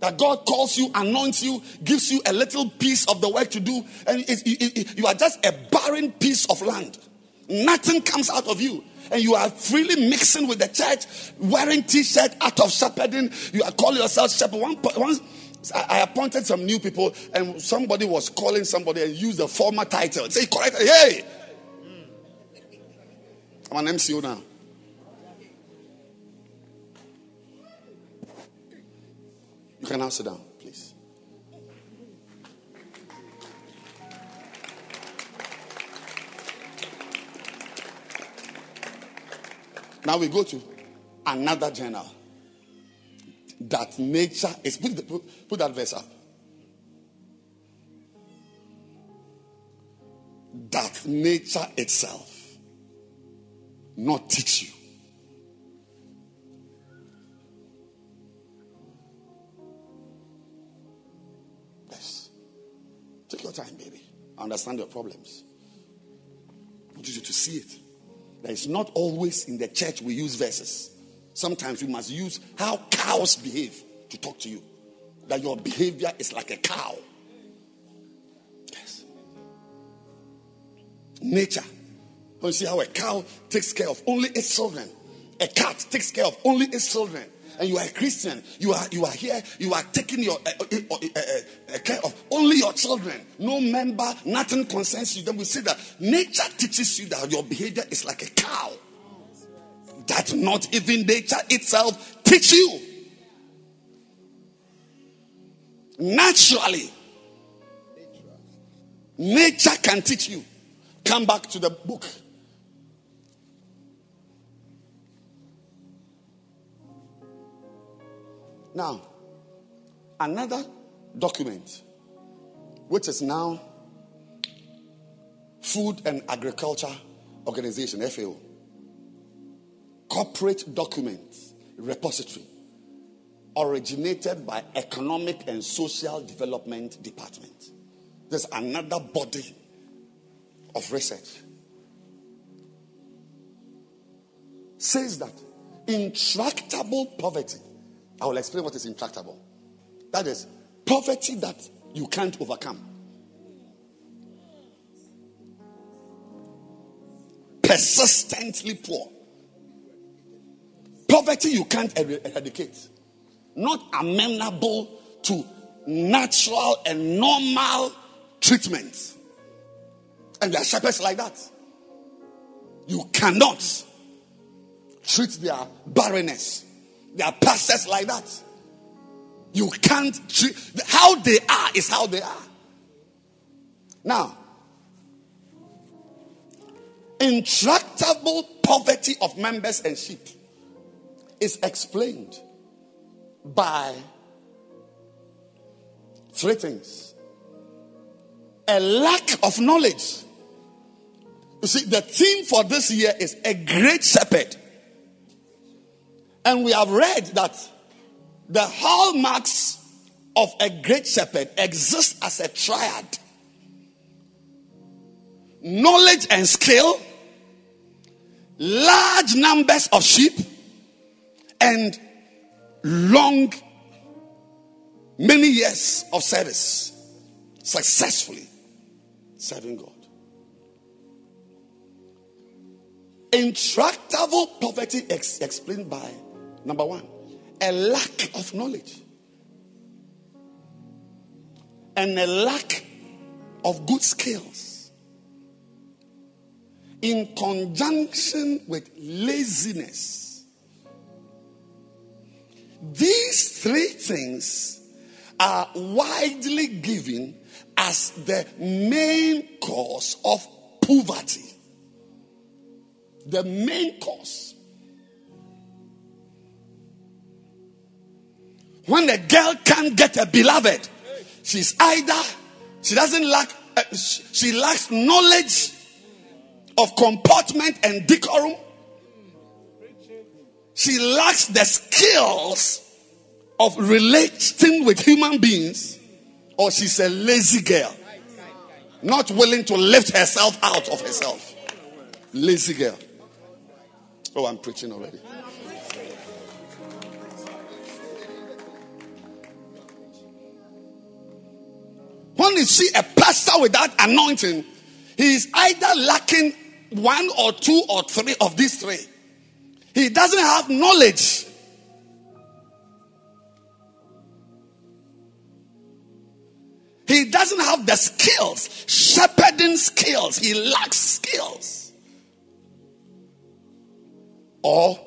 That God calls you, anoints you, gives you a little piece of the work to do, and it, it, it, you are just a barren piece of land. Nothing comes out of you. And you are freely mixing with the church, wearing t-shirt out of shepherding. You are calling yourself shepherd. One, once I appointed some new people, and somebody was calling somebody and used the former title. Say, correct, hey! Hmm. I'm an MCO now. You can now sit down, Now we go to another journal. That nature is put, put, put that verse up. That nature itself not teach you Yes. Take your time, baby. Understand your problems. I want you to see it. It's not always in the church we use verses. Sometimes we must use how cows behave to talk to you. That your behavior is like a cow. Yes. Nature. You see how a cow takes care of only its children. A cat takes care of only its children and you are a Christian, you are you are here, you are taking your uh, uh, uh, care of only your children. No member, nothing concerns you. Then we say that nature teaches you that your behavior is like a cow. That not even nature itself teach you. Naturally, nature can teach you. Come back to the book. Now, another document, which is now Food and Agriculture Organization, FAO, corporate document repository, originated by Economic and Social Development Department. There's another body of research. Says that intractable poverty I will explain what is intractable. That is poverty that you can't overcome. Persistently poor. Poverty you can't eradicate. Not amenable to natural and normal treatment. And there are shepherds like that. You cannot treat their barrenness there are pastors like that. You can't how they are is how they are. Now, intractable poverty of members and sheep is explained by three things a lack of knowledge. You see, the theme for this year is a great shepherd. And we have read that the hallmarks of a great shepherd exist as a triad knowledge and skill, large numbers of sheep, and long, many years of service successfully serving God. Intractable poverty ex- explained by Number one, a lack of knowledge and a lack of good skills in conjunction with laziness. These three things are widely given as the main cause of poverty. The main cause. When a girl can't get a beloved, she's either she doesn't lack uh, she lacks knowledge of comportment and decorum. She lacks the skills of relating with human beings, or she's a lazy girl, not willing to lift herself out of herself. Lazy girl. Oh, I'm preaching already. When you see a pastor without anointing, he is either lacking one or two or three of these three. He doesn't have knowledge. He doesn't have the skills, shepherding skills. He lacks skills. Or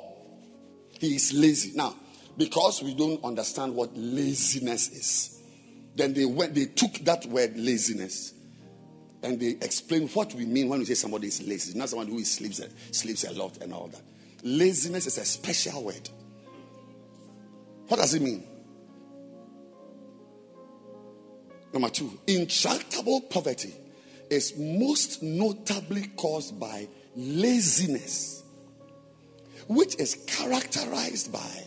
he is lazy. Now, because we don't understand what laziness is, then they went, they took that word laziness and they explained what we mean when we say somebody is lazy. It's Not someone who sleeps, sleeps a lot and all that. Laziness is a special word. What does it mean? Number two, intractable poverty is most notably caused by laziness, which is characterized by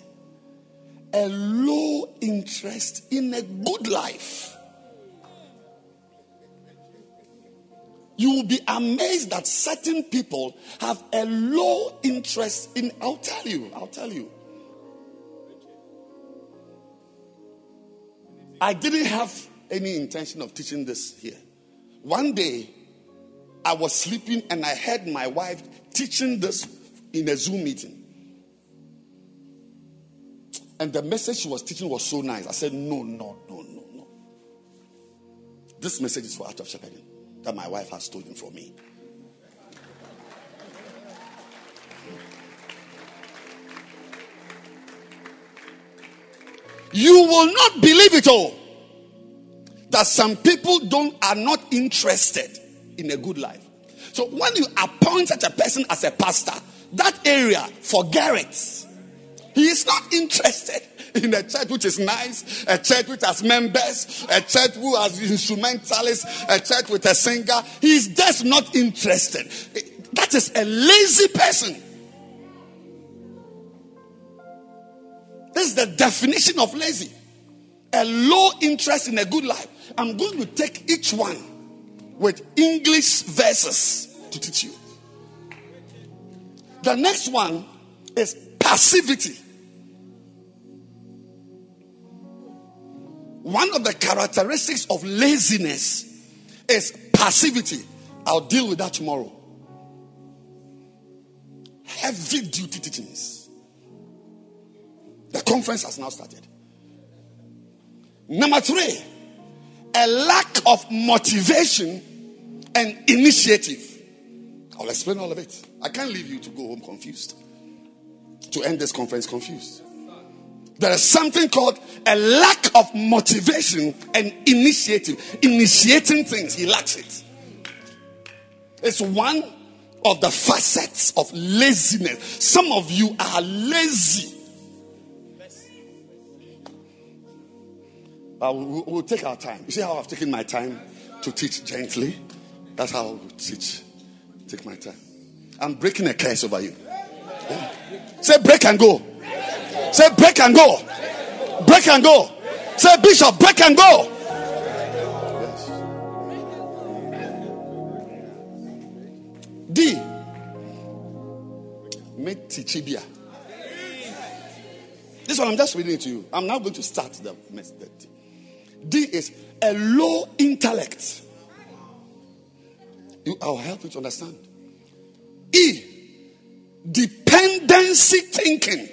a low interest in a good life. You will be amazed that certain people have a low interest in. I'll tell you, I'll tell you. I didn't have any intention of teaching this here. One day, I was sleeping and I heard my wife teaching this in a Zoom meeting. And the message she was teaching was so nice. I said, No, no, no, no, no. This message is for Art of Shepherding that my wife has stolen from me. You will not believe it all. That some people don't are not interested in a good life. So when you appoint such a person as a pastor, that area, forget it. He is not interested in a church which is nice, a church which has members, a church who has instrumentalists, a church with a singer. He is just not interested. That is a lazy person. This is the definition of lazy. A low interest in a good life. I'm going to take each one with English verses to teach you. The next one is passivity. One of the characteristics of laziness is passivity. I'll deal with that tomorrow. Heavy duty teachings. The conference has now started. Number three, a lack of motivation and initiative. I'll explain all of it. I can't leave you to go home confused. To end this conference confused. There is something called a lack of motivation and initiative. Initiating things, he lacks it. It's one of the facets of laziness. Some of you are lazy. Uh, but we'll, we'll take our time. You see how I've taken my time to teach gently? That's how I'll teach. Take my time. I'm breaking a curse over you. Yeah. Say break and go. Say break and go. Break and go. Say bishop, break and go. D. Metichibia. This one I'm just reading it to you. I'm now going to start the message. D is a low intellect. I'll help you to understand. E, dependency thinking.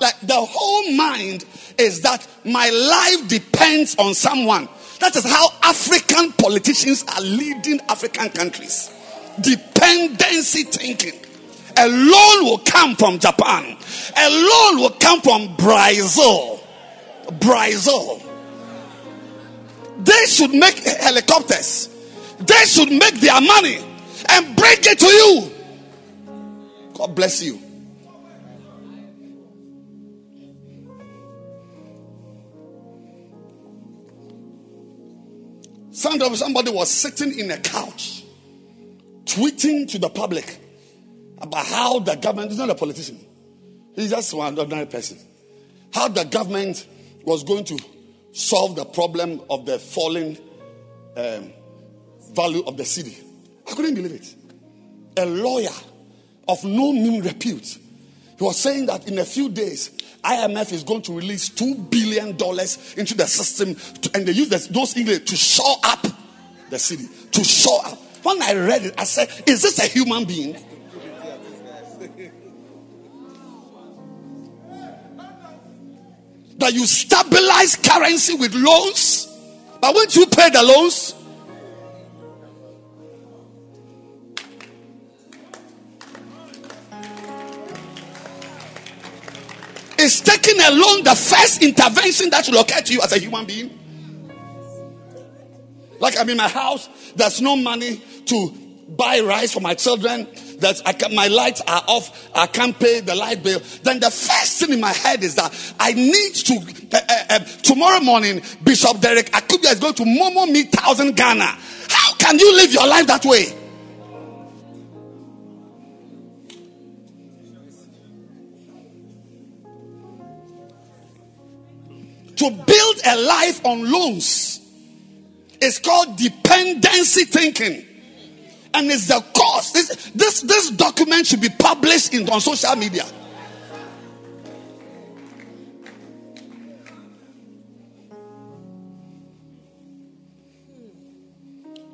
Like the whole mind is that my life depends on someone. That is how African politicians are leading African countries. Dependency thinking. A loan will come from Japan. A loan will come from Brazil. Brazil. They should make helicopters. They should make their money and bring it to you. God bless you. Somebody was sitting in a couch, tweeting to the public about how the government, is not a politician, he's just one ordinary person, how the government was going to solve the problem of the falling um, value of the city. I couldn't believe it. A lawyer of no mean repute. He was saying that in a few days, IMF is going to release two billion dollars into the system, to, and they use this, those English to shore up the city. To shore up. When I read it, I said, "Is this a human being?" that you stabilize currency with loans, but once you pay the loans, is taking alone the first intervention that will occur to you as a human being. Like I'm in my house, there's no money to buy rice for my children. That my lights are off. I can't pay the light bill. Then the first thing in my head is that I need to. Uh, uh, uh, tomorrow morning, Bishop Derek Akubia is going to Momo me thousand Ghana. How can you live your life that way? To build a life on loans is called dependency thinking. And it's the cause. This, this, this document should be published in, on social media.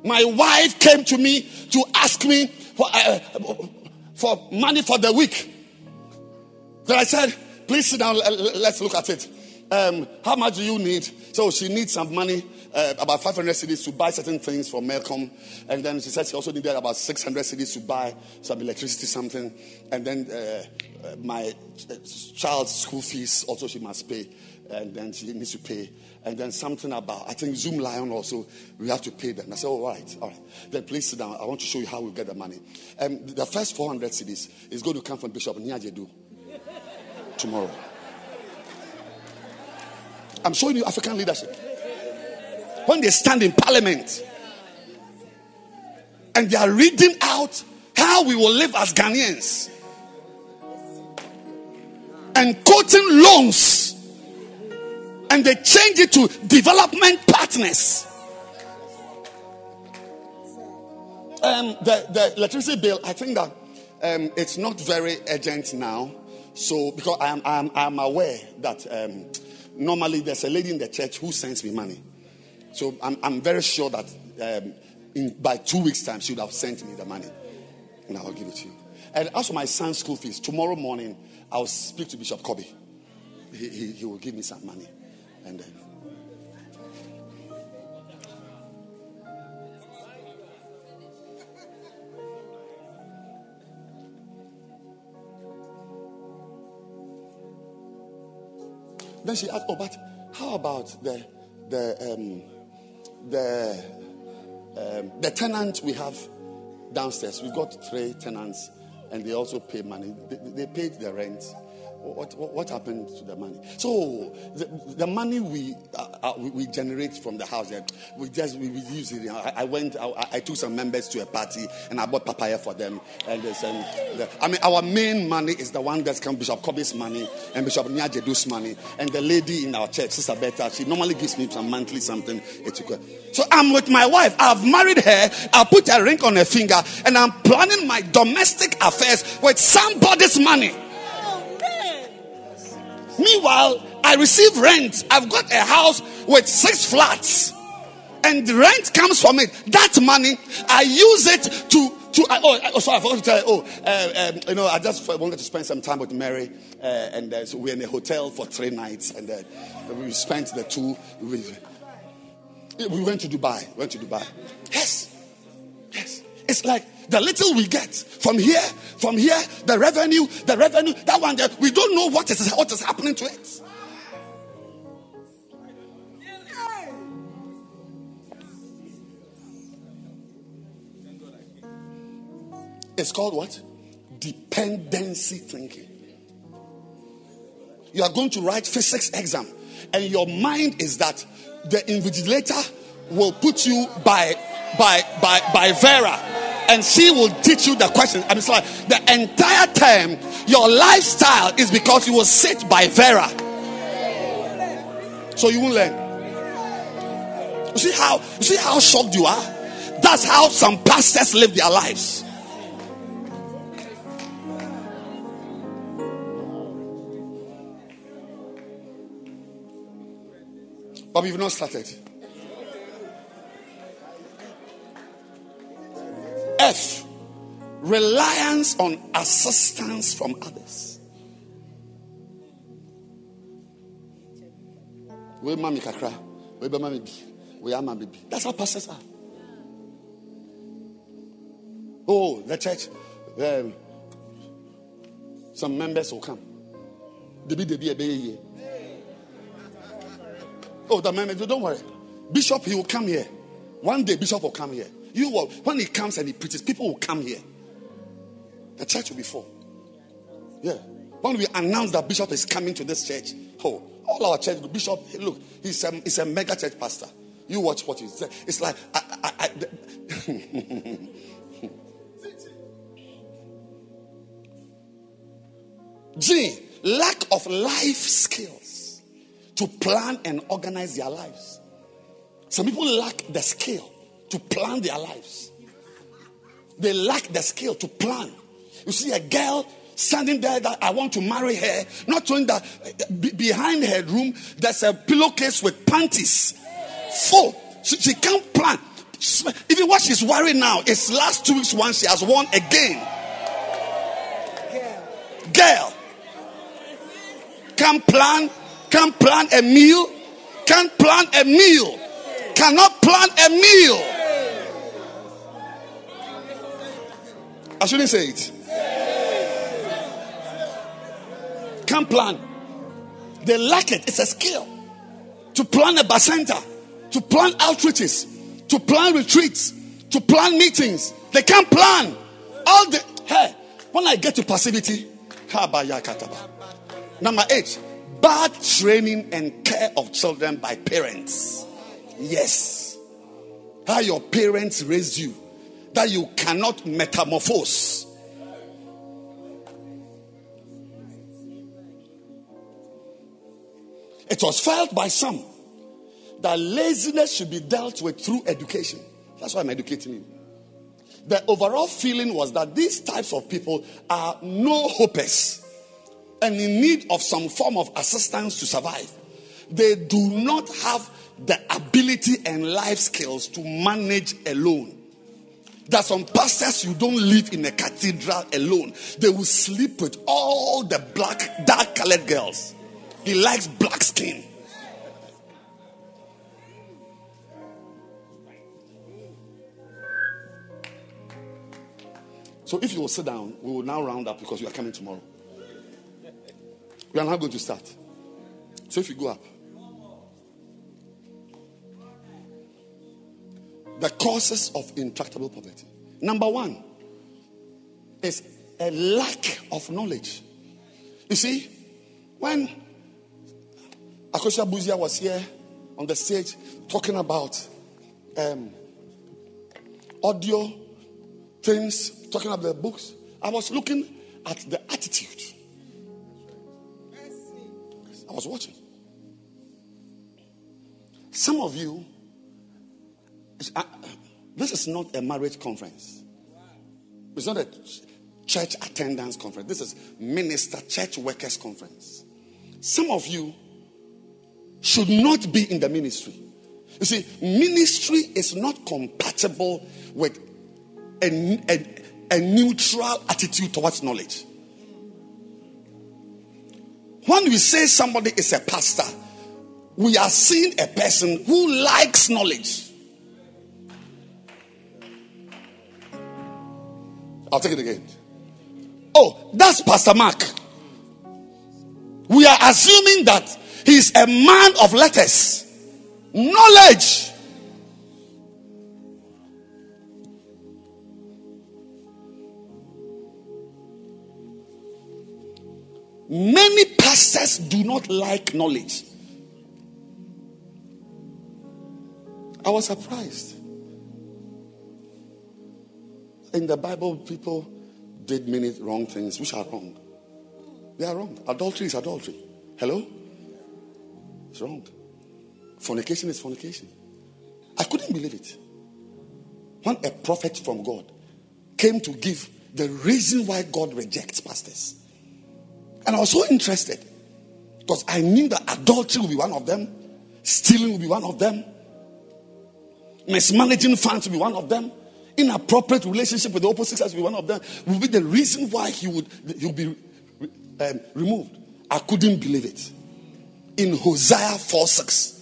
My wife came to me to ask me for, uh, for money for the week. Then I said, please sit down, let's look at it um, how much do you need? So she needs some money, uh, about 500 cedis to buy certain things for Malcolm. And then she said she also needed about 600 cedis to buy some electricity, something. And then uh, uh, my child's school fees also she must pay. And then she needs to pay. And then something about, I think Zoomlion also, we have to pay them. I said, all right, all right. Then please sit down. I want to show you how we get the money. Um, the first 400 cedis is going to come from Bishop Nyajedu tomorrow. I'm showing you African leadership. When they stand in parliament and they are reading out how we will live as Ghanaians and quoting loans and they change it to development partners. Um, the, the electricity bill, I think that um, it's not very urgent now. So, because I'm, I'm, I'm aware that um, normally there's a lady in the church who sends me money. So I'm, I'm very sure that um, in, by two weeks' time, she would have sent me the money. And I'll give it to you. And as for my son's school fees, tomorrow morning, I'll speak to Bishop Kobe. He, he, he will give me some money. And then. Then she asked, "Oh, but how about the the um, the um, the tenant we have downstairs? We got three tenants, and they also pay money. They, they paid the rent what, what, what, happened to the money? So the, the money we, uh, uh, we, we generate from the house, yeah, we just we, we use it. I, I went, I, I, took some members to a party and I bought papaya for them. And they said, the, I mean, our main money is the one that's come Bishop Kobe's money and Bishop Nyajedu's money. And the lady in our church, Sister Beta, she normally gives me some monthly something. So I'm with my wife. I've married her. I put a ring on her finger, and I'm planning my domestic affairs with somebody's money. Meanwhile, I receive rent. I've got a house with six flats, and rent comes from it. That money, I use it to to. oh, oh, sorry, I forgot to tell you. Oh, uh, um, you know, I just wanted to spend some time with Mary, uh, and uh, so we're in a hotel for three nights, and uh, we spent the two. We, we went to Dubai. Went to Dubai. Yes, yes. It's like the little we get from here, from here, the revenue, the revenue, that one, that we don't know what is what is happening to it. It's called what? dependency thinking. You are going to write physics exam, and your mind is that the invigilator will put you by by by by Vera, and she will teach you the question. It's like the entire time your lifestyle is because you will sit by Vera, so you won't learn. You see how you see how shocked you are. That's how some pastors live their lives. But we've not started. F. Reliance on assistance from others. We mami kakra, we be mami bi, we are mami. That's how pastors are. Oh, the church, um, some members will come. Debi debi ebe Oh, the man, don't worry. Bishop, he will come here. One day, Bishop will come here. You will, when he comes and he preaches, people will come here. The church will be full. Yeah. When we announce that Bishop is coming to this church, oh, all our church, Bishop, look, he's a, he's a mega church pastor. You watch what he says. It's like, I, I, I, G, *laughs* lack of life skills to plan and organize their lives. Some people lack the skill to plan their lives. They lack the skill to plan. You see a girl standing there that I want to marry her, not knowing that uh, behind her room there's a pillowcase with panties full. She, she can't plan. Even what she's wearing now is last two weeks one she has worn again. Girl. Can't plan can't plan a meal, can't plan a meal, cannot plan a meal. I shouldn't say it. Can't plan. They lack it. It's a skill to plan a bacenta, to plan outreaches, to plan retreats, to plan meetings. They can't plan. All the hey, when I get to passivity, number eight, bad training and care of children by parents. Yes. How your parents raised you, that you cannot metamorphose. It was felt by some that laziness should be dealt with through education. That's why I'm educating you. The overall feeling was that these types of people are no hopers and in need of some form of assistance to survive, they do not have the ability and life skills to manage alone. That some pastors you don't live in a cathedral alone. They will sleep with all the black, dark colored girls. He likes black skin. So if you will sit down, we will now round up because you are coming tomorrow. We are now going to start. So if you go up, the causes of intractable poverty. Number one is a lack of knowledge. You see, when Akosha Buzia was here on the stage talking about um, audio things, talking about the books, I was looking at the attitude I was watching. Some of you, uh, this is not a marriage conference. It's not a church attendance conference. This is minister church workers conference. Some of you should not be in the ministry. You see, ministry is not compatible with a, a, a neutral attitude towards knowledge. When we say somebody is a pastor, we are seeing a person who likes knowledge. I'll take it again. Oh, that's Pastor Mark. We are assuming that he's a man of letters, knowledge. Many pastors do not like knowledge. I was surprised. In the Bible, people did many wrong things which are wrong. They are wrong. Adultery is adultery. Hello? It's wrong. Fornication is fornication. I couldn't believe it. When a prophet from God came to give the reason why God rejects pastors. And I was so interested because I knew that adultery will be one of them, stealing will be one of them, mismanaging funds will be one of them, inappropriate relationship with the opposite sex be one of them. Will be the reason why he would he will be um, removed. I couldn't believe it. In Hosea 4 6,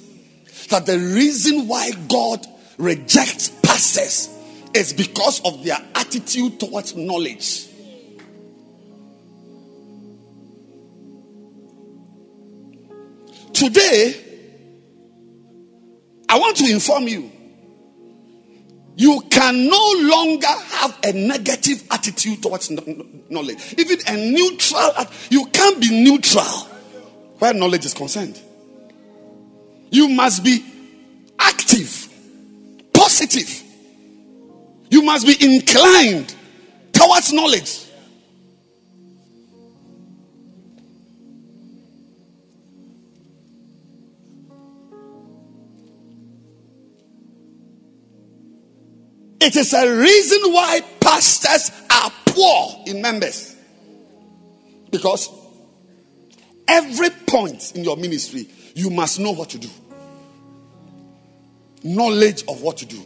that the reason why God rejects pastors is because of their attitude towards knowledge. Today, I want to inform you you can no longer have a negative attitude towards knowledge. Even a neutral, you can't be neutral where knowledge is concerned. You must be active, positive. You must be inclined towards knowledge. It is a reason why pastors are poor in members. Because every point in your ministry, you must know what to do. Knowledge of what to do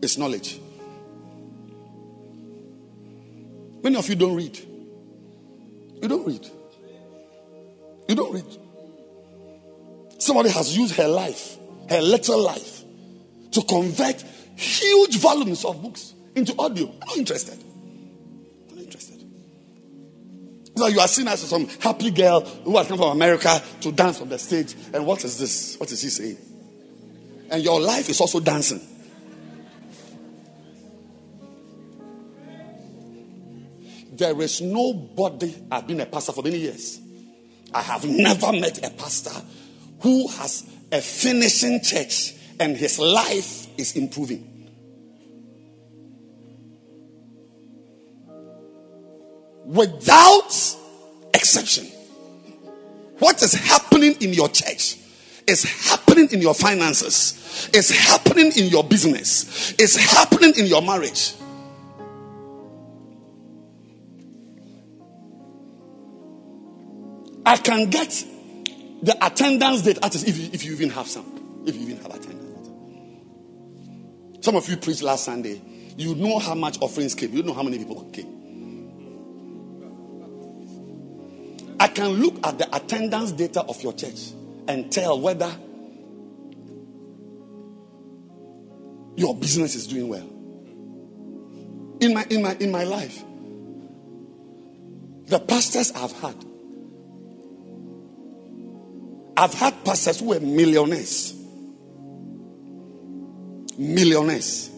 is knowledge. Many of you don't read. You don't read. You don't read. Somebody has used her life, her little life, to convert huge volumes of books into audio. I'm not interested. I'm not interested. So you are seen as some happy girl who has come from America to dance on the stage. And what is this? What is he saying? And your life is also dancing. There is nobody, I've been a pastor for many years. I have never met a pastor who has a finishing church and his life is improving. Without exception. What is happening in your church is happening in your finances, is happening in your business, is happening in your marriage. I can get the attendance date if you, if you even have some. If you even have attendance. Some of you preached last Sunday. You know how much offerings came. You know how many people came. I can look at the attendance data of your church and tell whether your business is doing well. In my in my in my life, the pastors I've had I've had pastors who were millionaires. Millionaires.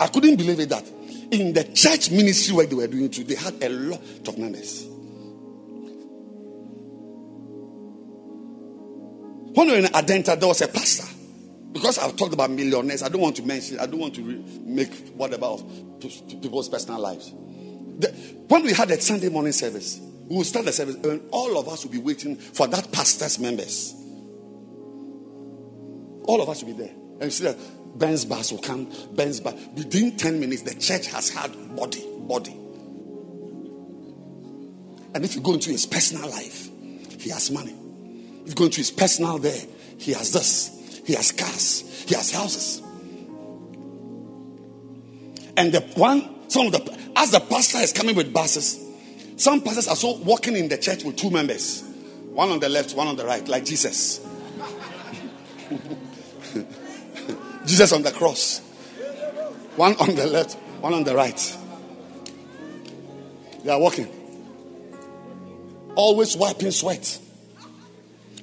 I couldn't believe it that in the church ministry work they were doing too, they had a lot of members. When we were in Adenta, there was a pastor. Because I've talked about millionaires, I don't want to mention, I don't want to re- make whatever of people's personal lives. The, when we had a Sunday morning service, we will start the service, and all of us would be waiting for that pastor's members. All of us would be there. And you see that Ben's bus will come, Ben's bus. Within 10 minutes, the church has had body, body. And if you go into his personal life, he has money. If you go into his personal there, he has this, he has cars, he has houses. And the one, some of the, as the pastor is coming with buses, some pastors are so walking in the church with two members one on the left, one on the right, like Jesus. *laughs* Jesus on the cross. One on the left, one on the right. They are walking. Always wiping sweat.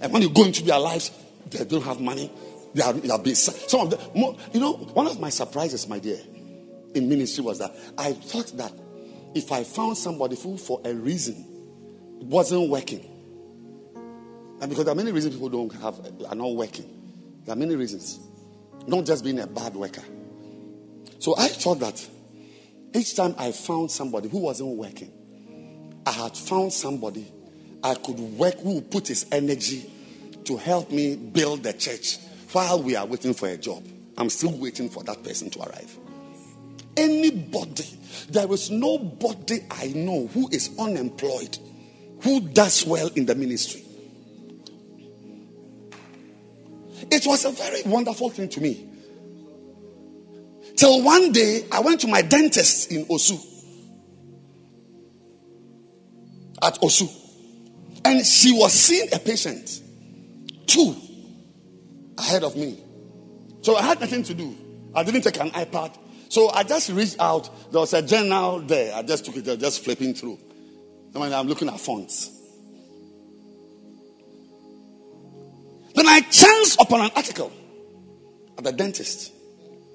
And when you go into their lives, they don't have money. They are, they are Some of them, you know, one of my surprises, my dear, in ministry was that I thought that if I found somebody who, for a reason, wasn't working. And because there are many reasons people don't have are not working. There are many reasons. Not just being a bad worker. So I thought that each time I found somebody who wasn't working, I had found somebody I could work who would put his energy to help me build the church while we are waiting for a job. I'm still waiting for that person to arrive. Anybody, there is nobody I know who is unemployed who does well in the ministry. It was a very wonderful thing to me. Till one day I went to my dentist in Osu. At Osu. And she was seeing a patient. Two ahead of me. So I had nothing to do. I didn't take an iPad. So I just reached out. There was a journal there. I just took it, just flipping through. And I'm looking at fonts. Then I chanced upon an article at the dentist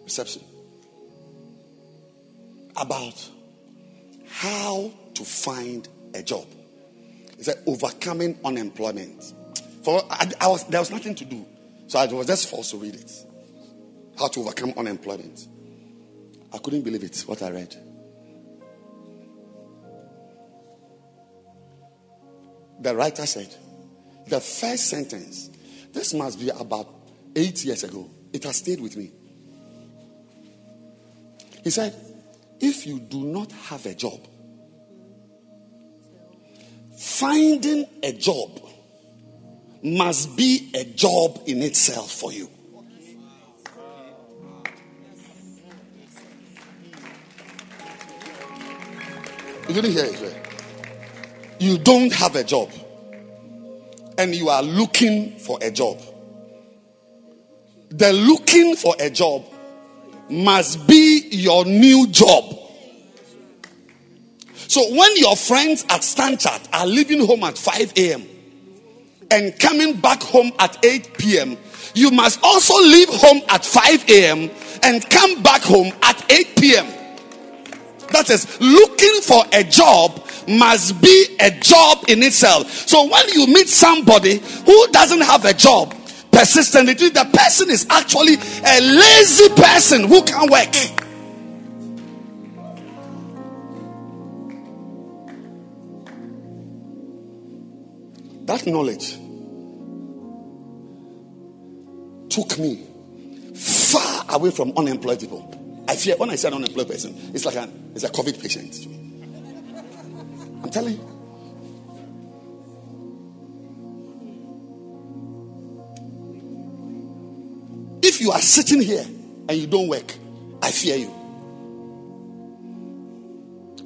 reception about how to find a job. It said overcoming unemployment. For I, I was there was nothing to do, so I was just forced to read it. How to overcome unemployment. I couldn't believe it what I read. The writer said, the first sentence, this must be about eight years ago. It has stayed with me. He said, if you do not have a job, finding a job must be a job in itself for you. You didn't hear it? You don't have a job and you are looking for a job. The looking for a job must be your new job. So when your friends at Stanchart are leaving home at 5 a.m. and coming back home at 8 p.m., you must also leave home at 5 a.m. and come back home at 8 p.m. That is, looking for a job must be a job in itself. So when you meet somebody who doesn't have a job, persistently, the person is actually a lazy person who can't work. That knowledge took me far away from unemployed people. I fear when I say an unemployed person, it's like an it's a COVID patient. I'm telling you. If you are sitting here and you don't work, I fear you.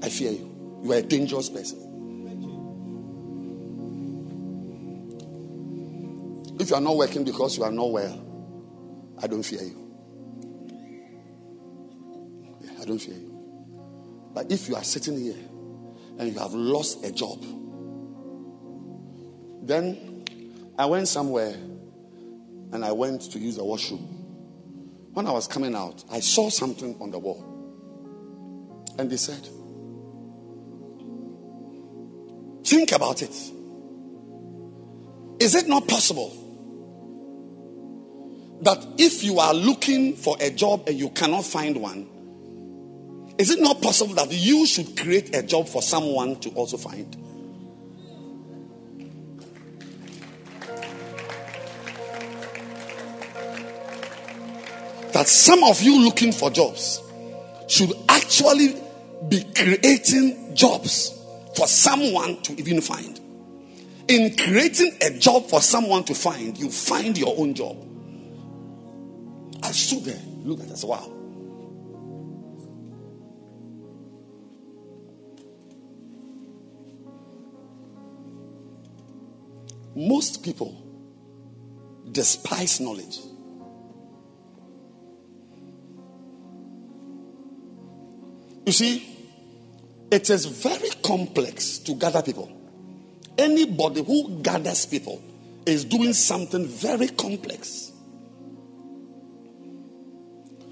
I fear you. You are a dangerous person. If you are not working because you are not well, I don't fear you. I don't fear you. But if you are sitting here and you have lost a job, then I went somewhere and I went to use the washroom. When I was coming out, I saw something on the wall. And they said, Think about it. Is it not possible that if you are looking for a job and you cannot find one, is it not possible that you should create a job for someone to also find? That some of you looking for jobs should actually be creating jobs for someone to even find. In creating a job for someone to find, you find your own job. I stood there, look at this. Wow. Most people despise knowledge. You see, it is very complex to gather people. Anybody who gathers people is doing something very complex.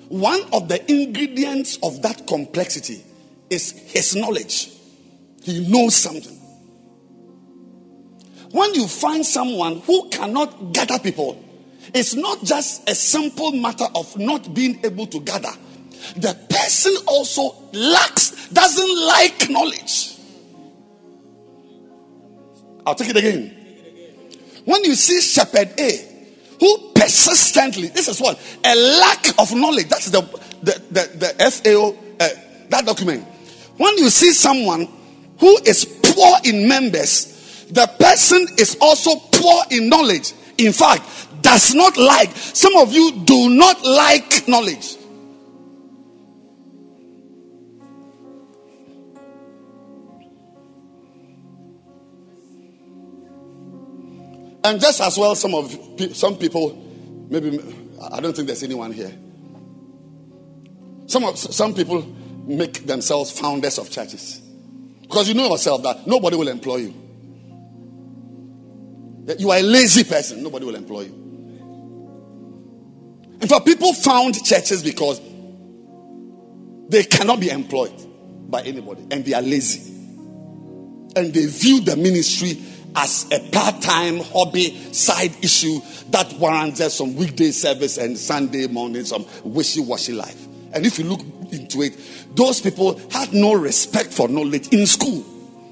One of the ingredients of that complexity is his knowledge. He knows something. When you find someone who cannot gather people, it's not just a simple matter of not being able to gather. The person also lacks, doesn't like knowledge. I'll take it again. When you see shepherd A, who persistently, this is what a lack of knowledge. That's the the the, the FAO uh, that document. When you see someone who is poor in members, the person is also poor in knowledge. In fact, does not like. Some of you do not like knowledge. And just as well, some of some people, maybe I don't think there's anyone here. Some of some people make themselves founders of churches because you know yourself that nobody will employ you. You are a lazy person, nobody will employ you. In fact, people found churches because they cannot be employed by anybody and they are lazy. And they view the ministry as a part-time hobby side issue that warrants some weekday service and Sunday morning some wishy-washy life. And if you look into it, those people had no respect for knowledge in school.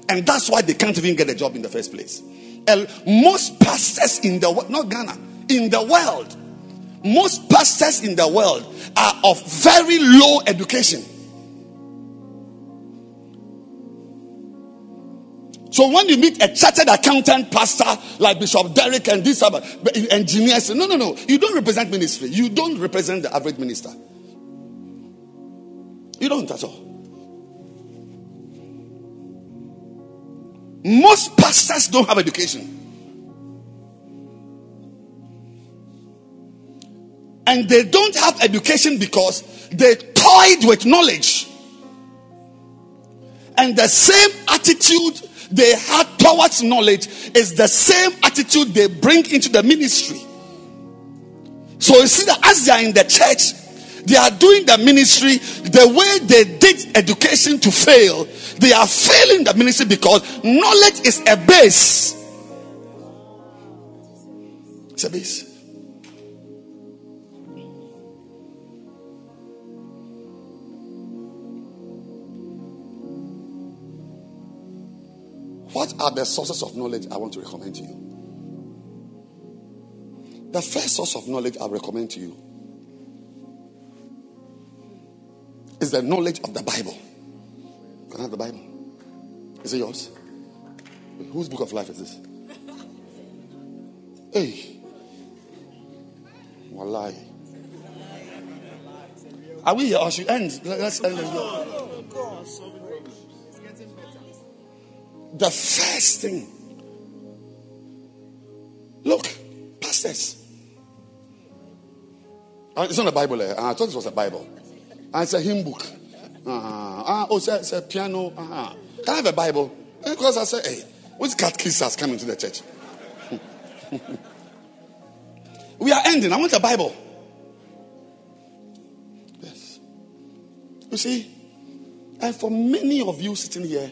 And that's why they can't even get a job in the first place. Most pastors in the world, not Ghana, in the world, most pastors in the world are of very low education. So when you meet a chartered accountant pastor like Bishop Derek and these other uh, engineers, no, no, no. You don't represent ministry. You don't represent the average minister. You don't at all. Most pastors don't have education. And they don't have education because they toyed with knowledge. And the same attitude they had towards knowledge is the same attitude they bring into the ministry. So you see that as they are in the church, they are doing the ministry the way they did education to fail. They are failing the ministry because knowledge is a base. It's a base. What are the sources of knowledge I want to recommend to you? The first source of knowledge I recommend to you is the knowledge of the Bible. Can I have the Bible? Is it yours? Whose book of life is this? Hey. Wallahi. Are we here or should end? Let's end. The first thing. Look, pastors. Uh, it's not a Bible. Eh? Uh, I thought it was a Bible. It's a hymn book. Uh-huh. Uh, oh, it's a, piano. Uh-huh. Can I have a Bible? Because I said, hey, which catechist has come into the church? *laughs* we are ending. I want a Bible. Yes. You see, and for many of you sitting here,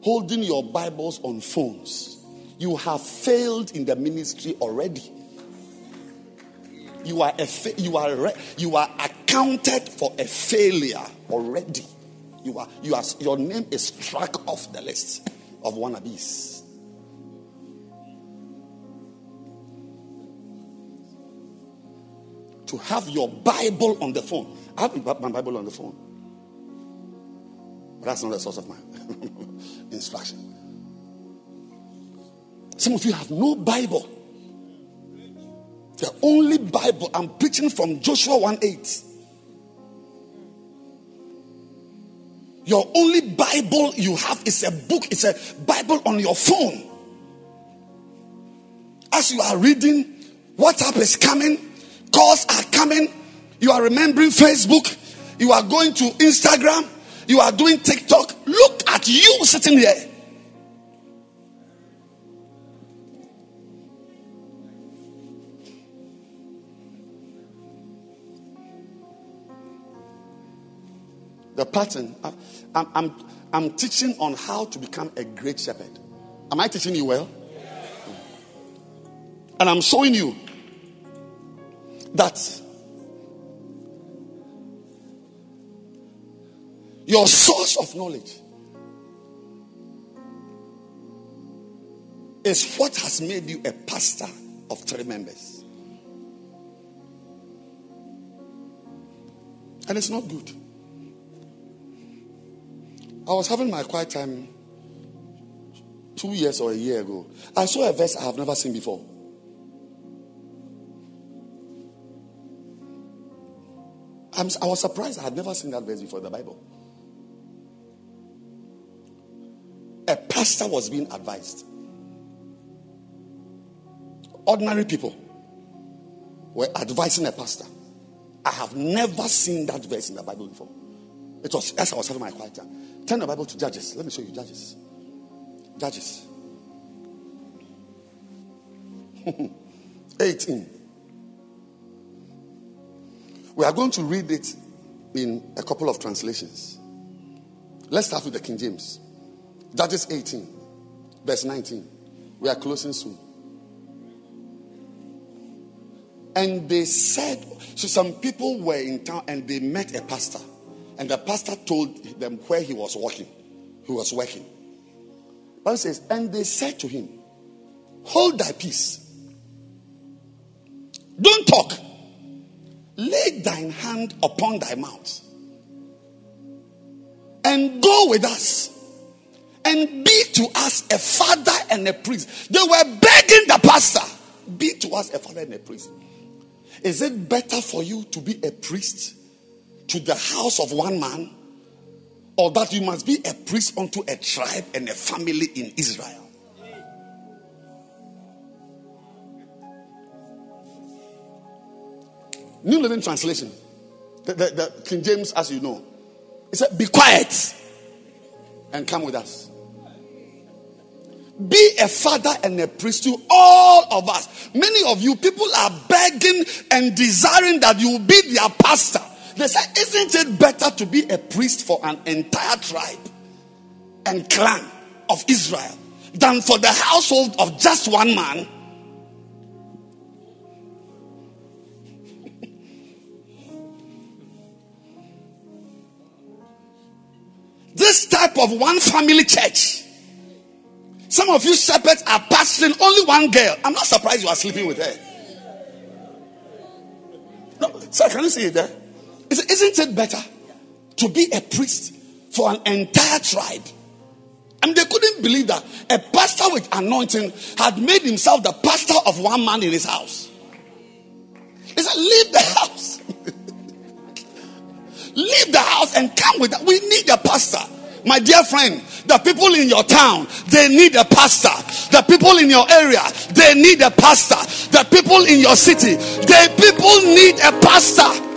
holding your Bibles on phones, you have failed in the ministry already. You are a fa- you are re- you are accounted for a failure already. You are you are your name is struck off the list of wannabes. To have your Bible on the phone. I have my Bible on the phone. But that's not the source of my *laughs* instruction. Some of you have no Bible. The only Bible I'm preaching from Joshua 1 8. Your only Bible you have is a book, it's a Bible on your phone. As you are reading, WhatsApp is coming, calls are coming, you are remembering Facebook, you are going to Instagram, you are doing TikTok. Look at you sitting here. The pattern. I'm, I'm, I'm teaching on how to become a great shepherd. Am I teaching you well? Mm. And I'm showing you that your source of knowledge is what has made you a pastor of three members. And it's not good. I was having my quiet time two years or a year ago. I saw a verse I have never seen before. I'm, i was surprised I had never seen that verse before in the Bible. A pastor was being advised. Ordinary people were advising a pastor. I have never seen that verse in the Bible before. It was as I was having my quiet time. Turn the Bible to Judges. Let me show you Judges. Judges. *laughs* 18. We are going to read it in a couple of translations. Let's start with the King James. Judges 18, verse 19. We are closing soon. And they said, so some people were in town and they met a pastor. And the pastor told them where he was working. He was working. Bible says, and they said to him, Hold thy peace. Don't talk. Lay thine hand upon thy mouth and go with us and be to us a father and a priest. They were begging the pastor, be to us a father and a priest. Is it better for you to be a priest to the house of one man, or that you must be a priest unto a tribe and a family in Israel? New Living Translation, the, the, the King James, as you know, it said, Be quiet and come with us. Be a father and a priest to all of us. Many of you people are begging and desiring that you be their pastor. They say, Isn't it better to be a priest for an entire tribe and clan of Israel than for the household of just one man? *laughs* This type of one family church. Some of you shepherds are pastoring only one girl. I'm not surprised you are sleeping with her. No, sir, can you see it there? Isn't it better to be a priest for an entire tribe? I mean, they couldn't believe that a pastor with anointing had made himself the pastor of one man in his house. He said, Leave the house. *laughs* Leave the house and come with us. We need a pastor. My dear friend, the people in your town, they need a pastor. The people in your area, they need a pastor. The people in your city, the people need a pastor.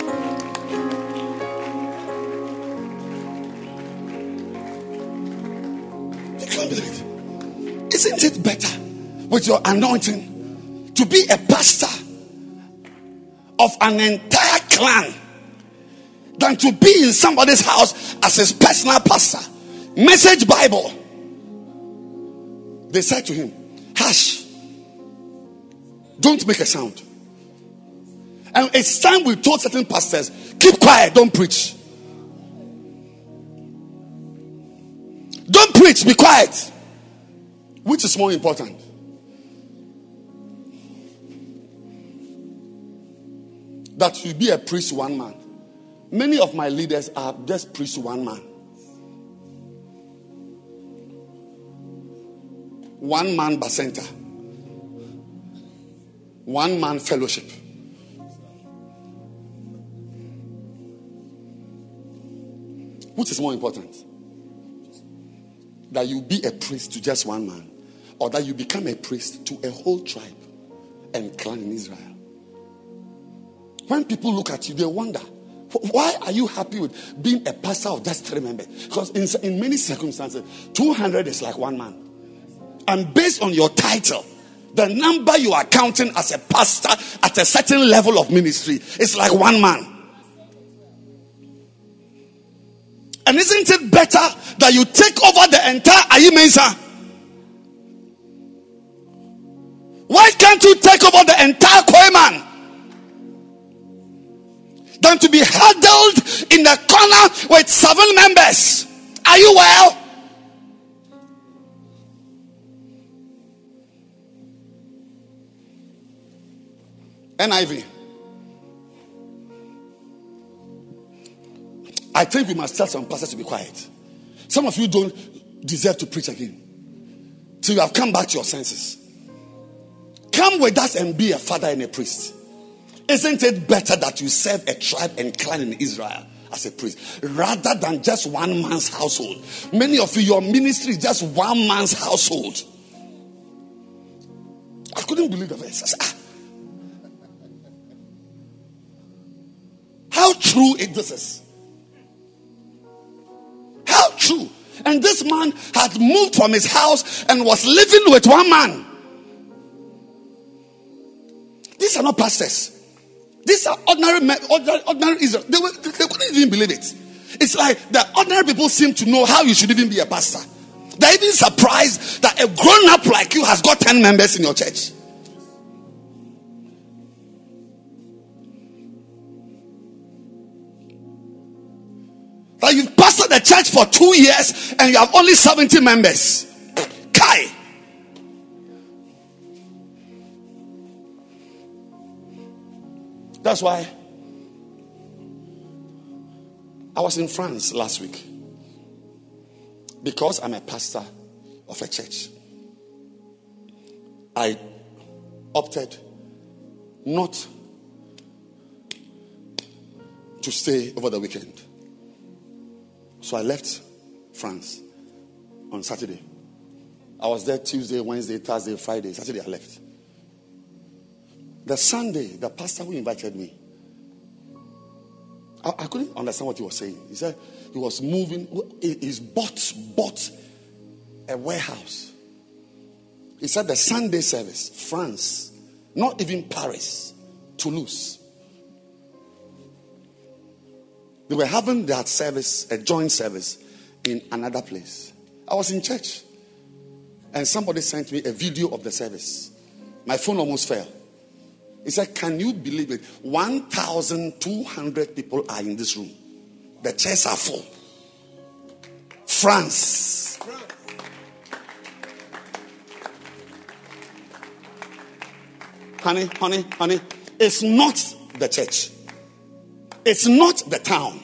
Isn't it better with your anointing to be a pastor of an entire clan than to be in somebody's house as his personal pastor. Message Bible. They said to him, Hush. Don't make a sound. And it's time we told certain pastors, keep quiet, don't preach. Don't preach, be quiet. Which is more important? That you be a priest to one man Many of my leaders are just priests to one man. One man bacenta. One man fellowship. Which is more important? That you be a priest to just one man, or that you become a priest to a whole tribe and clan in Israel. When people look at you, they wonder why are you happy with being a pastor of just three members? Because in, in many circumstances, 200 is like one man. And based on your title, the number you are counting as a pastor at a certain level of ministry is like one man. And isn't it better that you take over the entire Ayi Why can't you take over the entire Koiman? Than to be huddled in the corner with seven members. Are you well? NIV. I think we must tell some pastors to be quiet. Some of you don't deserve to preach again. So you have come back to your senses. Come with us and be a father and a priest. Isn't it better that you serve a tribe and clan in Israel as a priest rather than just one man's household? Many of you, your ministry is just one man's household. I couldn't believe the verse. Ah. How true it this is. How true. And this man had moved from his house and was living with one man. These are not pastors. These are ordinary men, ordinary, ordinary Israel. They, were, they, couldn't even believe it. It's like the ordinary people seem to know how you should even be a pastor. They're even surprised that a grown up like you has got 10 members in your church. That you've pastored the church for two years and you have only 70 members. That's why I was in France last week. Because I'm a pastor of a church, I opted not to stay over the weekend. So I left France on Saturday. I was there Tuesday, Wednesday, Thursday, Friday. Saturday, I left. The Sunday, the pastor who invited me, I, I couldn't understand what he was saying. He said he was moving, he's bought, bought a warehouse. He said the Sunday service, France, not even Paris, Toulouse. They were having that service, a joint service, in another place. I was in church, and somebody sent me a video of the service. My phone almost fell. He said, Can you believe it? 1,200 people are in this room. The chairs are full. France. Honey, honey, honey, it's not the church. It's not the town.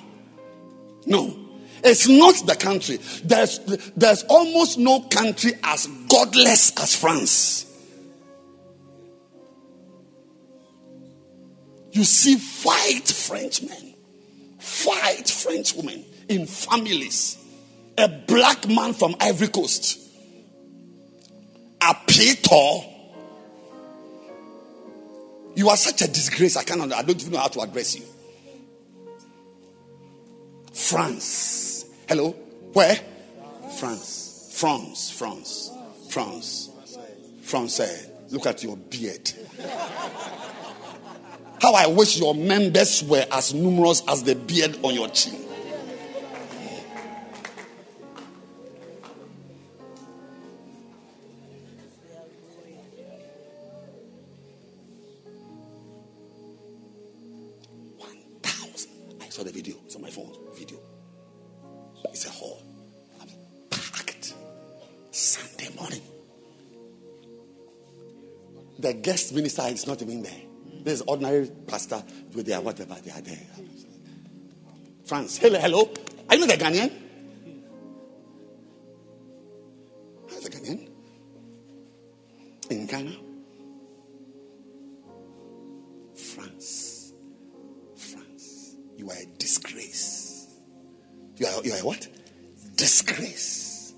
No. It's not the country. There's, there's almost no country as godless as France. You see white Frenchmen, white French women in families, a black man from Ivory Coast, a Peter. You are such a disgrace. I cannot, I don't even know how to address you. France. Hello? Where? France. France. France. France. France. Look at your beard. How I wish your members were as numerous as the beard on your chin. One thousand. I saw the video. It's on my phone. Video. It's a hall. Packed. Sunday morning. The guest minister is not even there. There's ordinary pastor with their whatever they are there. France. Hello, hello. Are you the Ghanaian? Are the Ghanaian? In Ghana? France. France. You are a disgrace. You are, you are a what? Disgrace.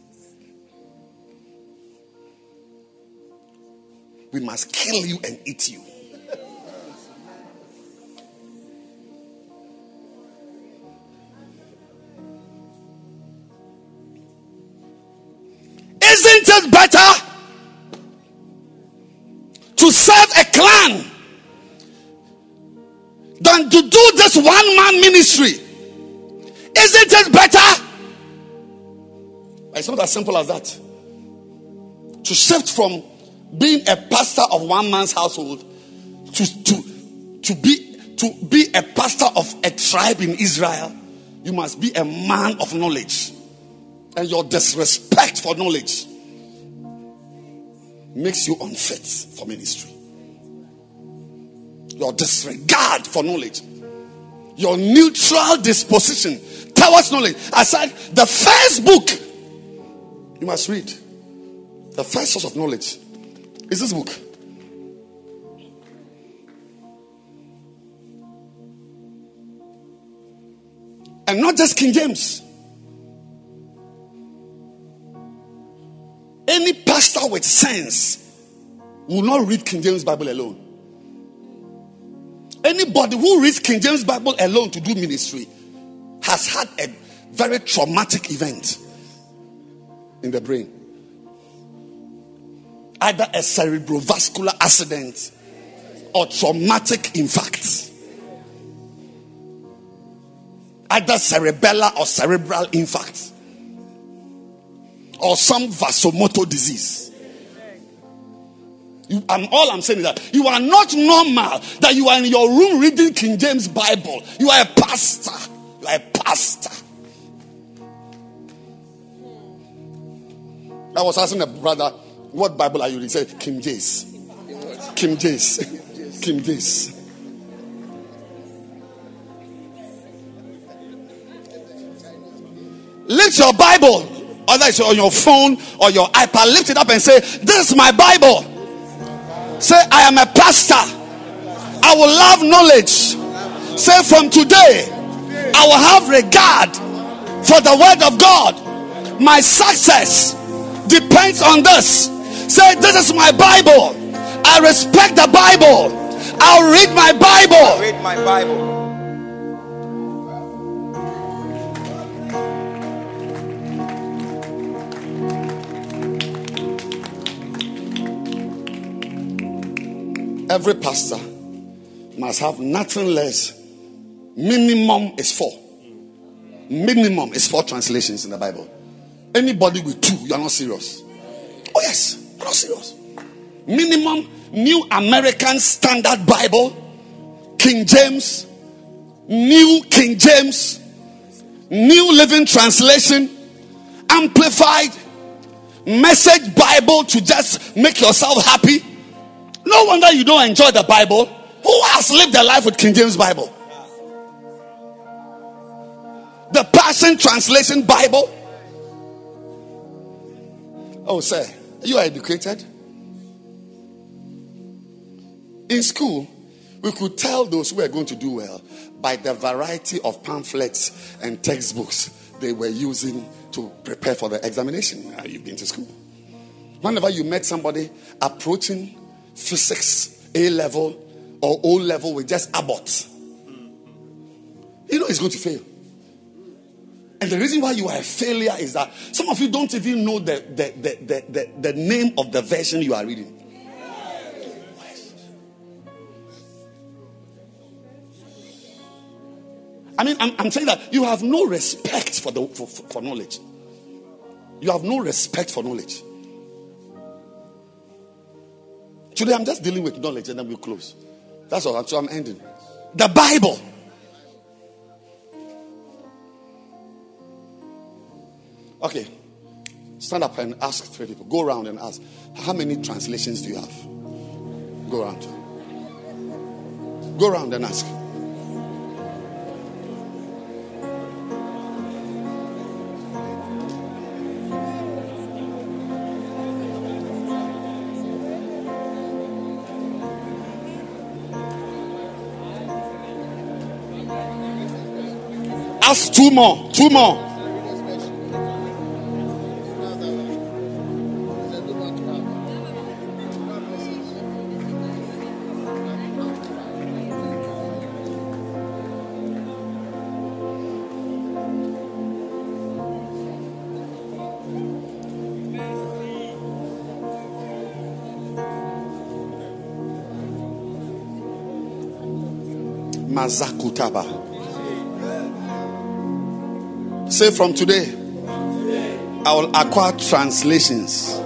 We must kill you and eat you. A clan than to do this one man ministry? Isn't it better? It's not as simple as that. To shift from being a pastor of one man's household to, to, to, be, to be a pastor of a tribe in Israel, you must be a man of knowledge. And your disrespect for knowledge makes you unfit for ministry. Your disregard for knowledge, your neutral disposition towards knowledge. Said, the first book you must read, the first source of knowledge is this book. And not just King James. Any pastor with sense will not read King James Bible alone. Anybody who reads King James Bible alone to do ministry has had a very traumatic event in the brain. Either a cerebrovascular accident or traumatic infarct. Either cerebellar or cerebral infarct. Or some vasomotor disease. You, I'm, all I'm saying is that you are not normal that you are in your room reading King James Bible. You are a pastor. You are a pastor. I was asking a brother, what Bible are you reading? He said, King James. King James. *laughs* King James. Lift your Bible, it's on your phone or your iPad, lift it up and say, This is my Bible. Say, I am a pastor. I will love knowledge. Say, from today, I will have regard for the word of God. My success depends on this. Say, This is my Bible. I respect the Bible. I'll read my Bible. I'll read my Bible. Every pastor must have nothing less. Minimum is four. Minimum is four translations in the Bible. Anybody with two, you are not serious. Oh, yes, not serious. Minimum New American Standard Bible, King James, New King James, New Living Translation, Amplified, Message Bible to just make yourself happy. No wonder you don't enjoy the Bible. Who has lived a life with King James Bible? The Passion Translation Bible. Oh, sir, you are educated. In school, we could tell those who are going to do well by the variety of pamphlets and textbooks they were using to prepare for the examination. Uh, you've been to school. Whenever you met somebody approaching physics A level or O level with just Abbott, you know he's going to fail. And the reason why you are a failure is that some of you don't even know the, the, the, the, the, the name of the version you are reading. I mean, I'm, I'm saying that you have no respect for, the, for, for knowledge. You have no respect for knowledge. Today, I'm just dealing with knowledge and then we'll close. That's all. So I'm ending. The Bible. Okay. Stand up and ask three people. Go around and ask, how many translations do you have? Go around. Go around and ask. Ask two more. Two more. Mazakutaba. Say from today, I will acquire translations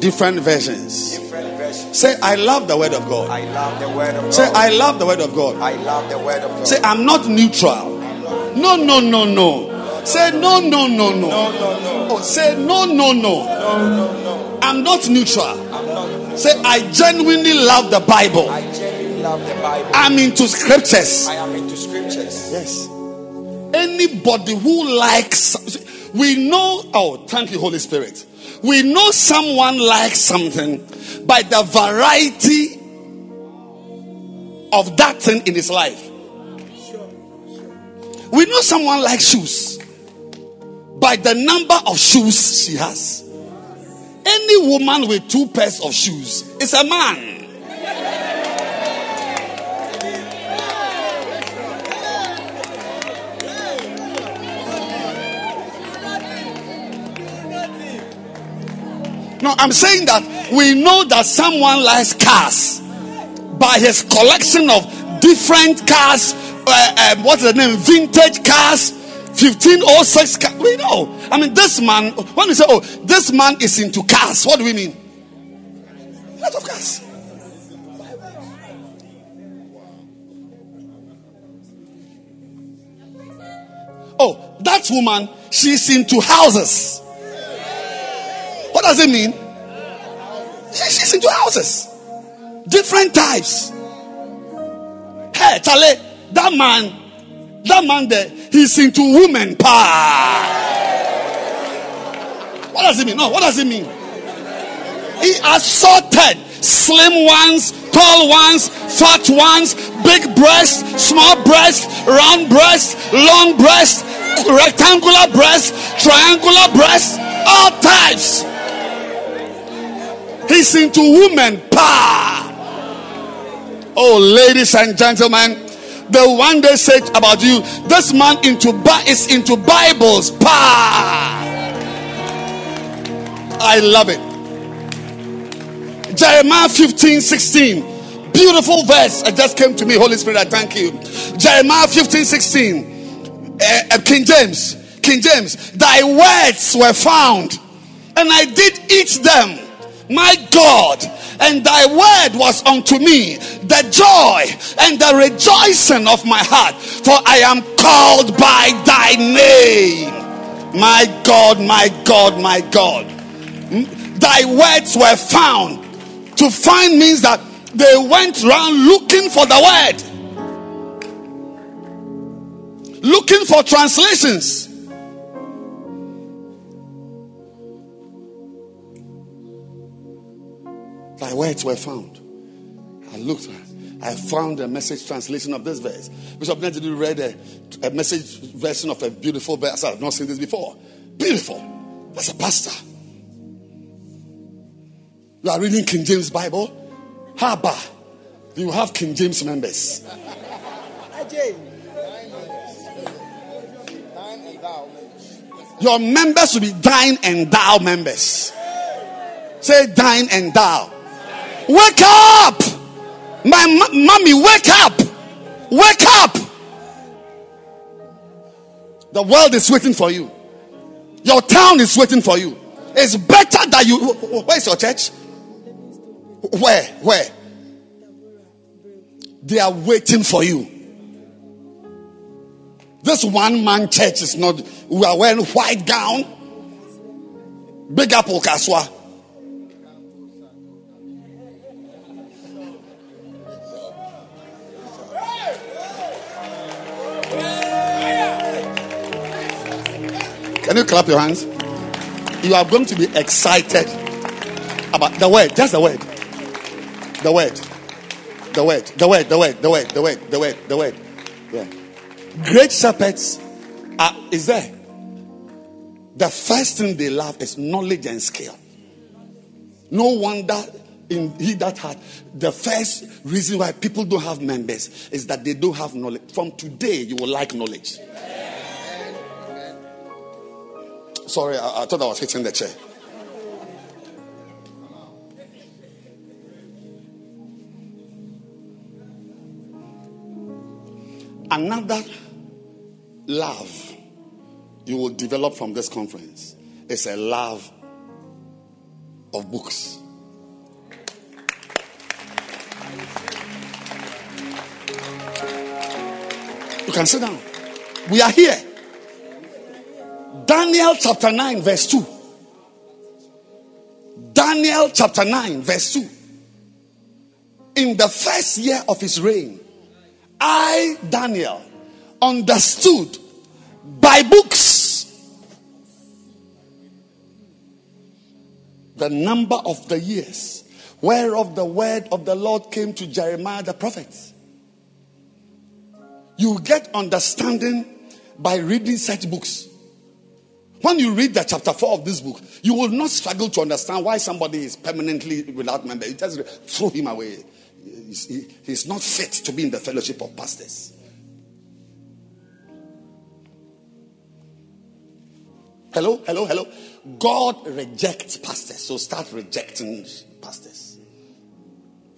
different versions. Say, I love the word of God. I love the word of Say, I love the word of God. I love the word of God. Say, I'm not neutral. No, no, no, no. Say, no, no, no, no. no, no, no, Oh, say, no, no, no. no, no, no. I'm not neutral. Say, I genuinely love the Bible. I genuinely love the Bible. I'm into scriptures. I am into scriptures. Yes. Anybody who likes, we know, oh, thank you, Holy Spirit. We know someone likes something by the variety of that thing in his life. We know someone likes shoes by the number of shoes she has. Any woman with two pairs of shoes is a man. No, I'm saying that we know that someone likes cars by his collection of different cars. Uh, um, what's the name? Vintage cars. 1506 car. We know. I mean, this man, when we say, oh, this man is into cars, what do we mean? Lot of cars. Oh, that woman, she's into houses. What does it mean? She- She's into houses. Different types. Hey, Charlie, that man, that man there, he's into women. Pa. What does it mean? No, what does it mean? He assorted slim ones, tall ones, fat ones, big breast, small breast, round breast, long breast, rectangular breast, triangular breast, all types. He's into women. Pa. Oh, ladies and gentlemen, the one they said about you, this man into is into Bibles. Pa. I love it. Jeremiah 15 16. Beautiful verse. It just came to me. Holy Spirit, I thank you. Jeremiah 15 16. Uh, uh, King James. King James. Thy words were found, and I did eat them. My God, and thy word was unto me the joy and the rejoicing of my heart, for I am called by thy name. My God, my God, my God. Thy words were found. To find means that they went around looking for the word, looking for translations. Thy it were found. I looked, I found a message translation of this verse. Bishop Neddy read a, a message version of a beautiful verse. I've not seen this before. Beautiful. That's a pastor. You are reading King James Bible. Haba. You have King James members. Your members will be dine and thou members. Say dine and thou. Wake up! My m- mommy, wake up! Wake up! The world is waiting for you. Your town is waiting for you. It's better that you. wh- wh- Where's your church? Where? Where? They are waiting for you. This one man church is not. We are wearing white gown. Big apple kaswa. Can you clap your hands? You are going to be excited about the word, just the word. The word. The word. The word. The word. The word. The word. The word. The word. Yeah. Great shepherds are is there. The first thing they love is knowledge and skill. No wonder in he that had the first reason why people don't have members is that they don't have knowledge. From today, you will like knowledge. Sorry, I, I thought I was hitting the chair. Another love you will develop from this conference is a love of books. You can sit down. We are here. Daniel chapter 9, verse 2. Daniel chapter 9, verse 2. In the first year of his reign, I, Daniel, understood by books the number of the years whereof the word of the Lord came to Jeremiah the prophet. You get understanding by reading such books. When you read the chapter 4 of this book, you will not struggle to understand why somebody is permanently without member. You just throw him away. He's, he- he's not fit to be in the fellowship of pastors. Hello, hello, hello. God rejects pastors, so start rejecting pastors.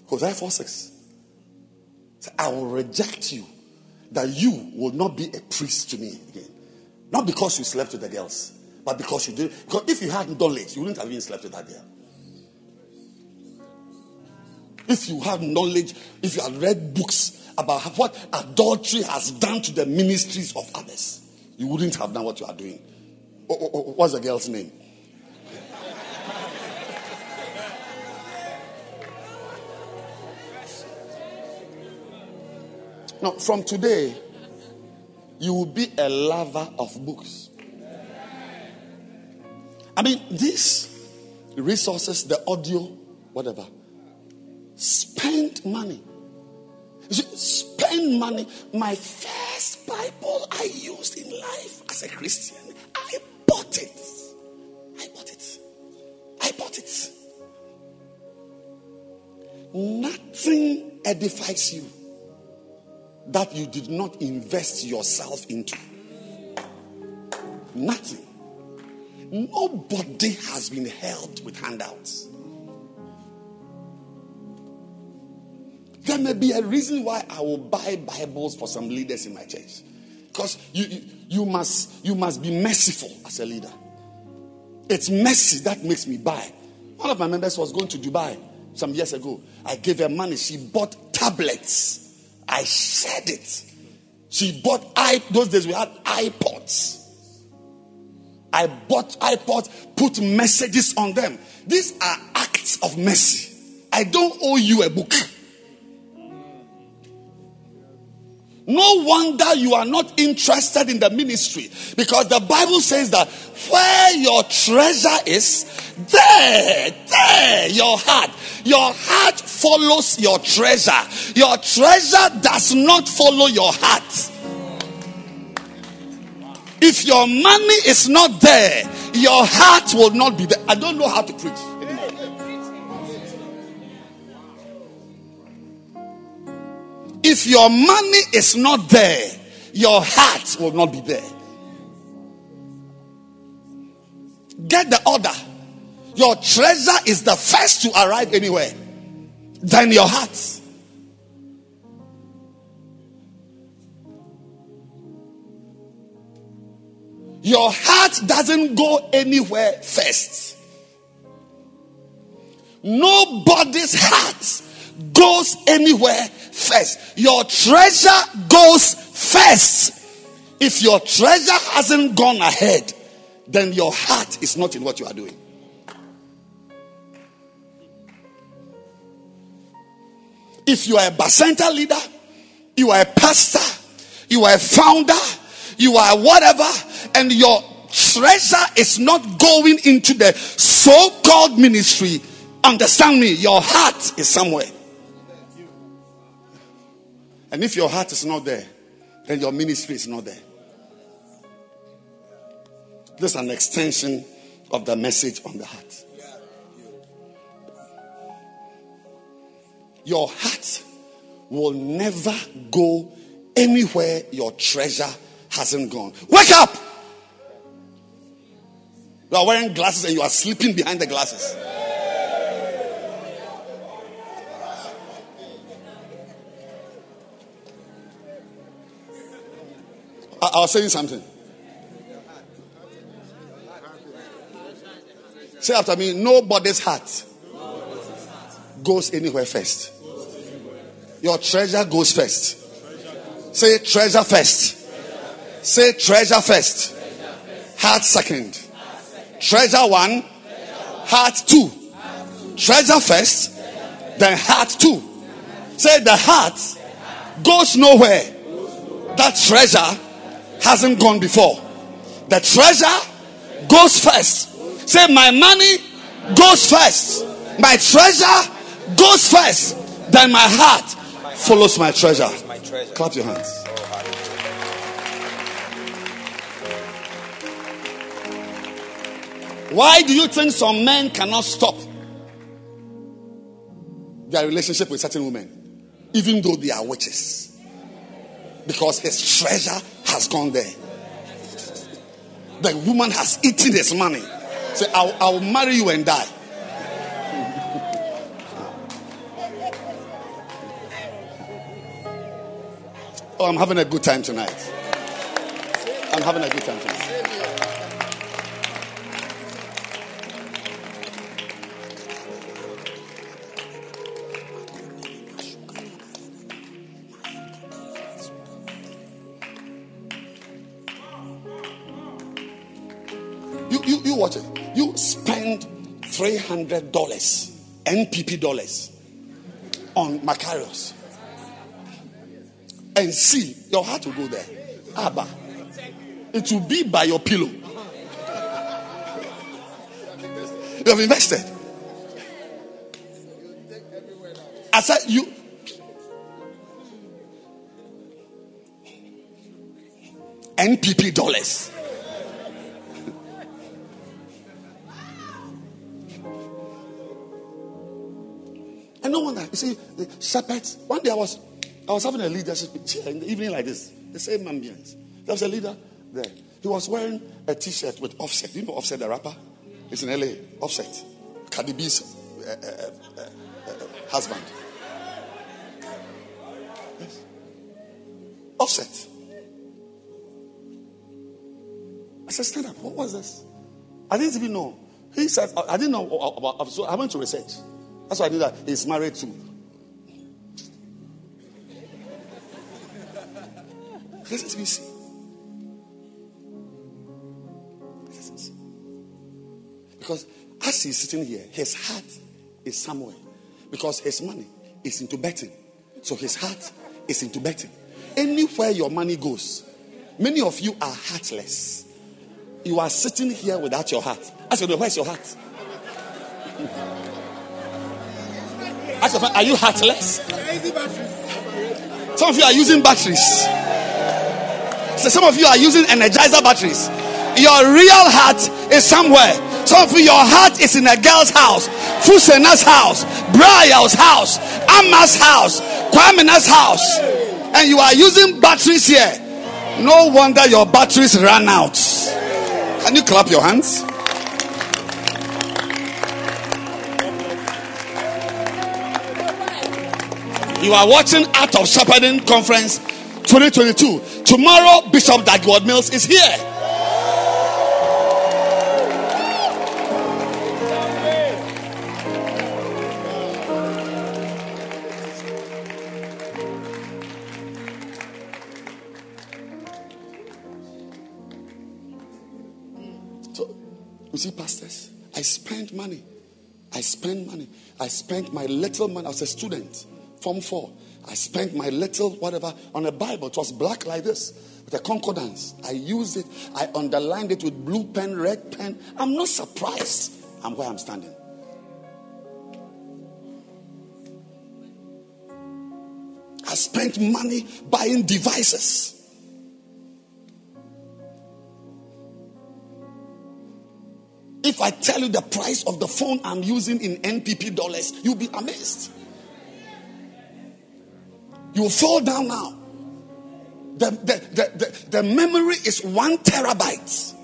Hosea 4 6. I will reject you, that you will not be a priest to me again. Not because you slept with the girls, but because you did. Because if you hadn't done it, you wouldn't have even slept with that girl. If you have knowledge, if you had read books about what adultery has done to the ministries of others, you wouldn't have done what you are doing. Oh, oh, oh, what's the girl's name? No, from today, you will be a lover of books. I mean, these resources, the audio, whatever, spend money. Spend money. My first Bible I used in life as a Christian, I bought it. I bought it. I bought it. Nothing edifies you that you did not invest yourself into. Nothing. Nobody has been held with handouts. There may be a reason why I will buy Bibles for some leaders in my church. Because you, you, you, must, you must be merciful as a leader. It's mercy that makes me buy. One of my members was going to Dubai some years ago. I gave her money. She bought tablets. I said it. She bought i those days we had iPods. I bought iPods, put messages on them. These are acts of mercy. I don't owe you a book. No wonder you are not interested in the ministry because the Bible says that where your treasure is, there, there, your heart, your heart follows your treasure. Your treasure does not follow your heart. If your money is not there, your heart will not be there. I don't know how to preach. If your money is not there, your heart will not be there. Get the order. Your treasure is the first to arrive anywhere, then your heart. Your heart doesn't go anywhere first. Nobody's heart goes anywhere first. Your treasure goes first. If your treasure hasn't gone ahead, then your heart is not in what you are doing. If you are a Bacenta leader, you are a pastor, you are a founder, you are whatever, and your treasure is not going into the so called ministry, understand me, your heart is somewhere. And if your heart is not there, then your ministry is not there. This is an extension of the message on the heart. Your heart will never go anywhere your treasure hasn't gone. Wake up! You are wearing glasses and you are sleeping behind the glasses. I, I was saying something. Say after me, nobody's heart goes anywhere first. Your treasure goes first. Say treasure first. Say treasure first. Heart second. Treasure one. Heart two. Treasure first. Then heart two. Say the heart goes nowhere. That treasure hasn't gone before. The treasure goes first. Say my money goes first. My treasure goes first. Then my heart follows my treasure. Clap your hands. Why do you think some men cannot stop their relationship with certain women, even though they are witches? Because his treasure has gone there. The woman has eaten his money. Say, I'll, I'll marry you and die. Oh, I'm having a good time tonight. I'm having a good time tonight. You, you, you watch it. You spend $300 NPP dollars on Macarius and see, your heart will go there. Abba. It will be by your pillow. You have invested. I said, you. NPP dollars. No wonder, you see, the shepherds. One day I was, I was having a leadership chair in the evening like this, the same ambience. There was a leader there. He was wearing a T-shirt with Offset. You know Offset, the rapper. It's in LA. Offset, Cardi B's uh, uh, uh, uh, husband. Yes. Offset. I said, stand up. What was this? I didn't even know. He said, I didn't know about. So I went to research. That's why I knew that he's married to. Listen to me. See. Because as he's sitting here, his heart is somewhere. Because his money is into betting. So his heart is into betting. Anywhere your money goes, many of you are heartless. You are sitting here without your heart. Ask your where's your heart? Ask your friend, are you heartless? Some of you are using batteries. So some of you are using energizer batteries. Your real heart is somewhere. Some of you, your heart is in a girl's house, Fusena's house, Briar's house, Amma's house, Kwamina's house, and you are using batteries here. No wonder your batteries ran out. Can you clap your hands? You are watching Art of Shepherding Conference 2022. Tomorrow, Bishop Dag Heward-Mills is here. So, you see, pastors, I spent money. I spent money. I spent my little money. I was a student, Form 4. I spent my little whatever on a Bible. It was black like this with a concordance. I used it. I underlined it with blue pen, red pen. I'm not surprised. I'm where I'm standing. I spent money buying devices. If I tell you the price of the phone I'm using in NPP dollars, you'll be amazed. You fall down now. The, the, the, the, memory is one terabyte.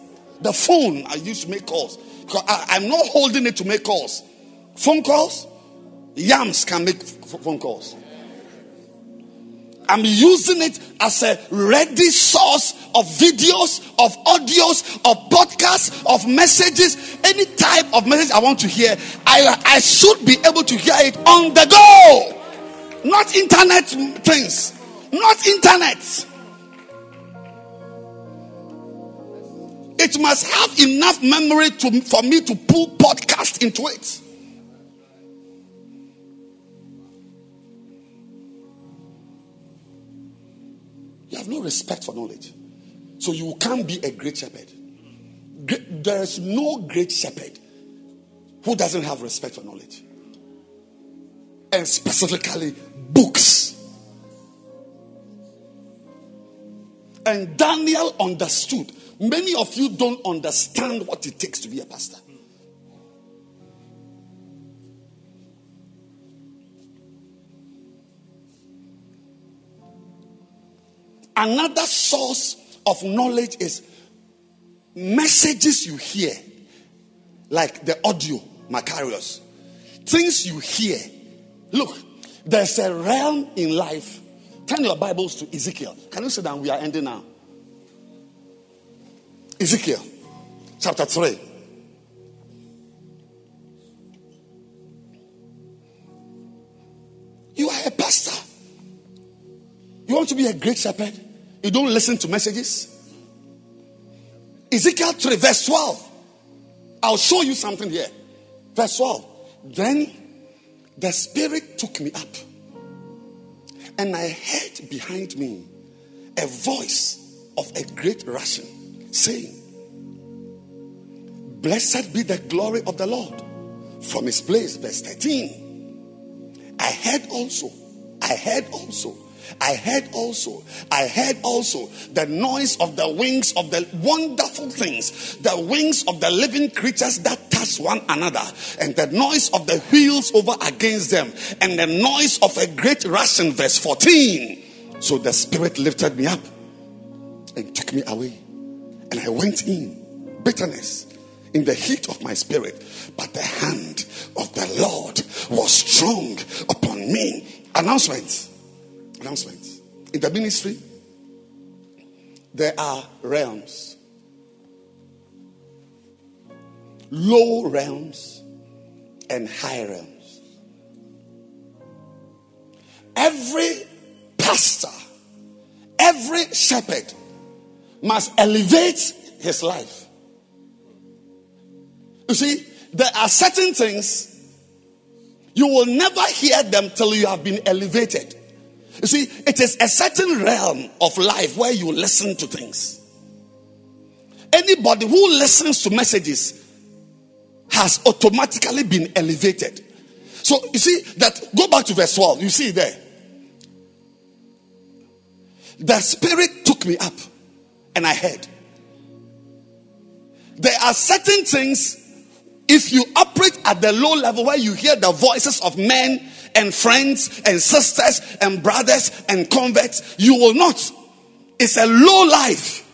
The phone I use to make calls. I, I'm not holding it to make calls. Phone calls, yams can make phone calls. I'm using it as a ready source of videos, of audios, of podcasts, of messages, any type of message I want to hear, I, I should be able to hear it on the go. Not internet things. Not internet. It must have enough memory to, for me to pull podcast into it. You have no respect for knowledge. So you can't be a great shepherd. There is no great shepherd who doesn't have respect for knowledge. And specifically, books. And Daniel understood. Many of you don't understand what it takes to be a pastor. Another source of knowledge is messages you hear, like the audio, Macarius. Things you hear. Look, there's a realm in life. Turn your Bibles to Ezekiel. Can you sit down? We are ending now. Ezekiel chapter 3. You are a pastor. You want to be a great shepherd? You don't listen to messages? Ezekiel 3, verse 12. I'll show you something here. Verse 12. Then the Spirit took me up, and I heard behind me a voice of a great rushing saying, Blessed be the glory of the Lord from his place. Verse 13. I heard also, I heard also I heard also, I heard also the noise of the wings of the wonderful things, the wings of the living creatures that touch one another, and the noise of the wheels over against them, and the noise of a great rushing. Verse 14. So the Spirit lifted me up and took me away, and I went in bitterness in the heat of my spirit, but the hand of the Lord was strong upon me. Announcement announcement. In the ministry, there are realms low realms and high realms. Every pastor, every shepherd must elevate his life. You see, there are certain things you will never hear them till you have been elevated. You see, it is a certain realm of life where you listen to things. Anybody who listens to messages has automatically been elevated. So you see that go back to verse 12. You see there. The spirit took me up and I heard. There are certain things if you operate at the low level where you hear the voices of men and friends and sisters and brothers and converts, you will not. It's a low life.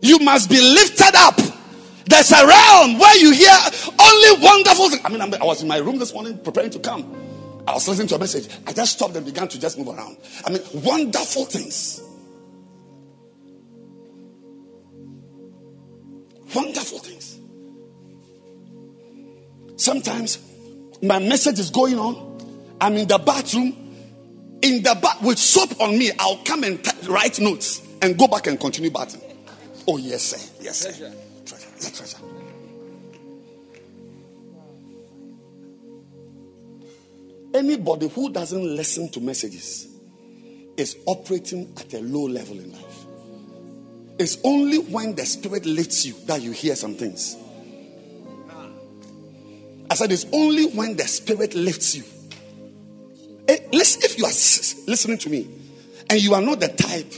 You must be lifted up. There's a realm where you hear only wonderful things. I mean, I was in my room this morning preparing to come. I was listening to a message. I just stopped and began to just move around. I mean, wonderful things. Wonderful things. Sometimes my message is going on. I'm in the bathroom. In the bath with soap on me, I'll come and t- write notes and go back and continue bathing. Oh, yes, sir. Yes, sir. Treasure. Treasure. treasure. Anybody who doesn't listen to messages is operating at a low level in life. It's only when the Spirit lifts you that you hear some things. I said, it's only when the Spirit lifts you. Eh, listen, if you are listening to me and you are not the type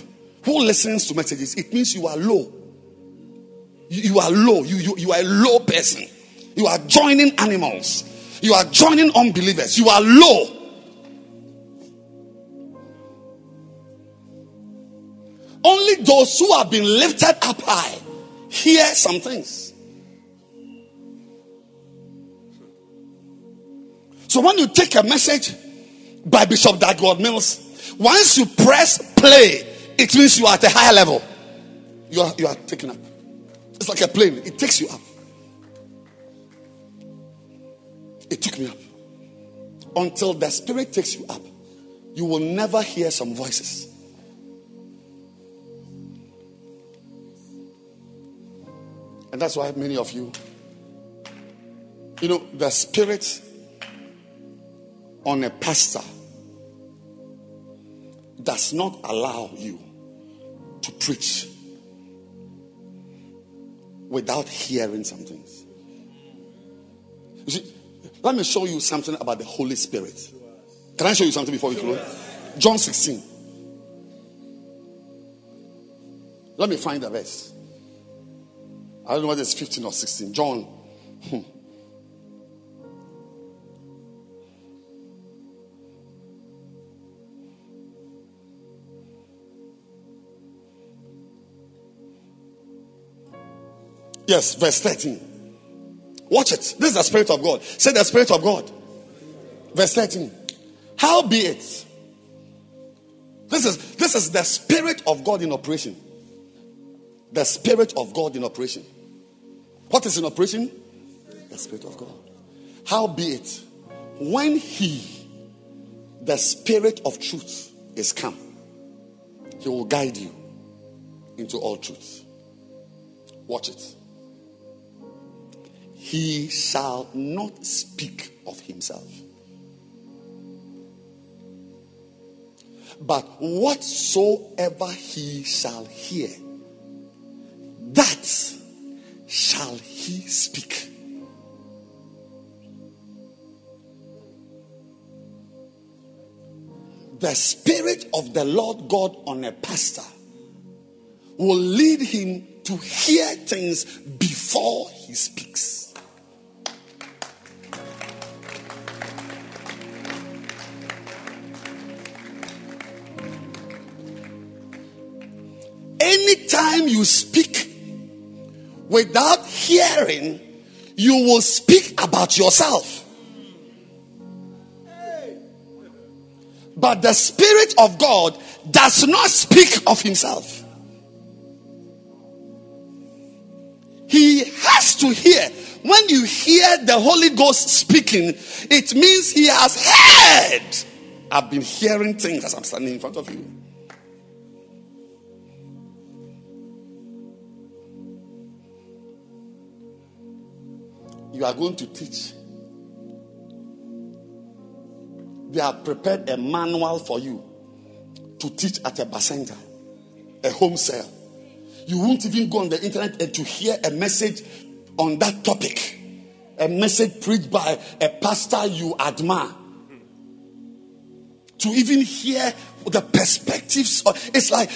who listens to messages, it means you are low. You, you are low. You, you, you are a low person. You are joining animals. You are joining unbelievers. You are low. Only those who have been lifted up high hear some things. So when you take a message by Bishop Dag Heward-Mills, once you press play, it means you are at a higher level. You are you are taken up. It's like a plane, it takes you up. It took me up. Until the spirit takes you up, you will never hear some voices. And that's why many of you, you know, the spirit on a pastor does not allow you to preach without hearing some things. See, let me show you something about the Holy Spirit. Can I show you something before we close? John 16. Let me find the verse. I don't know whether it's 15 or 16. John. Hmm. Yes, verse 13. Watch it. This is the Spirit of God. Say the Spirit of God. Verse 13. How be it? This is this is the Spirit of God in operation. The Spirit of God in operation. What is in operation? The Spirit of God. How be it? When He, the Spirit of truth, is come, He will guide you into all truth. Watch it he shall not speak of himself. But whatsoever he shall hear, that shall he speak. The Spirit of the Lord God on a pastor will lead him to hear things before he speaks. Anytime you speak without hearing, you will speak about yourself. But the Spirit of God does not speak of himself. He has to hear. When you hear the Holy Ghost speaking, it means he has heard. I've been hearing things as I'm standing in front of you. You are going to teach. They have prepared a manual for you to teach at a center, a home cell. You won't even go on the internet and to hear a message on that topic, a message preached by a pastor you admire. To even hear the perspectives, it's like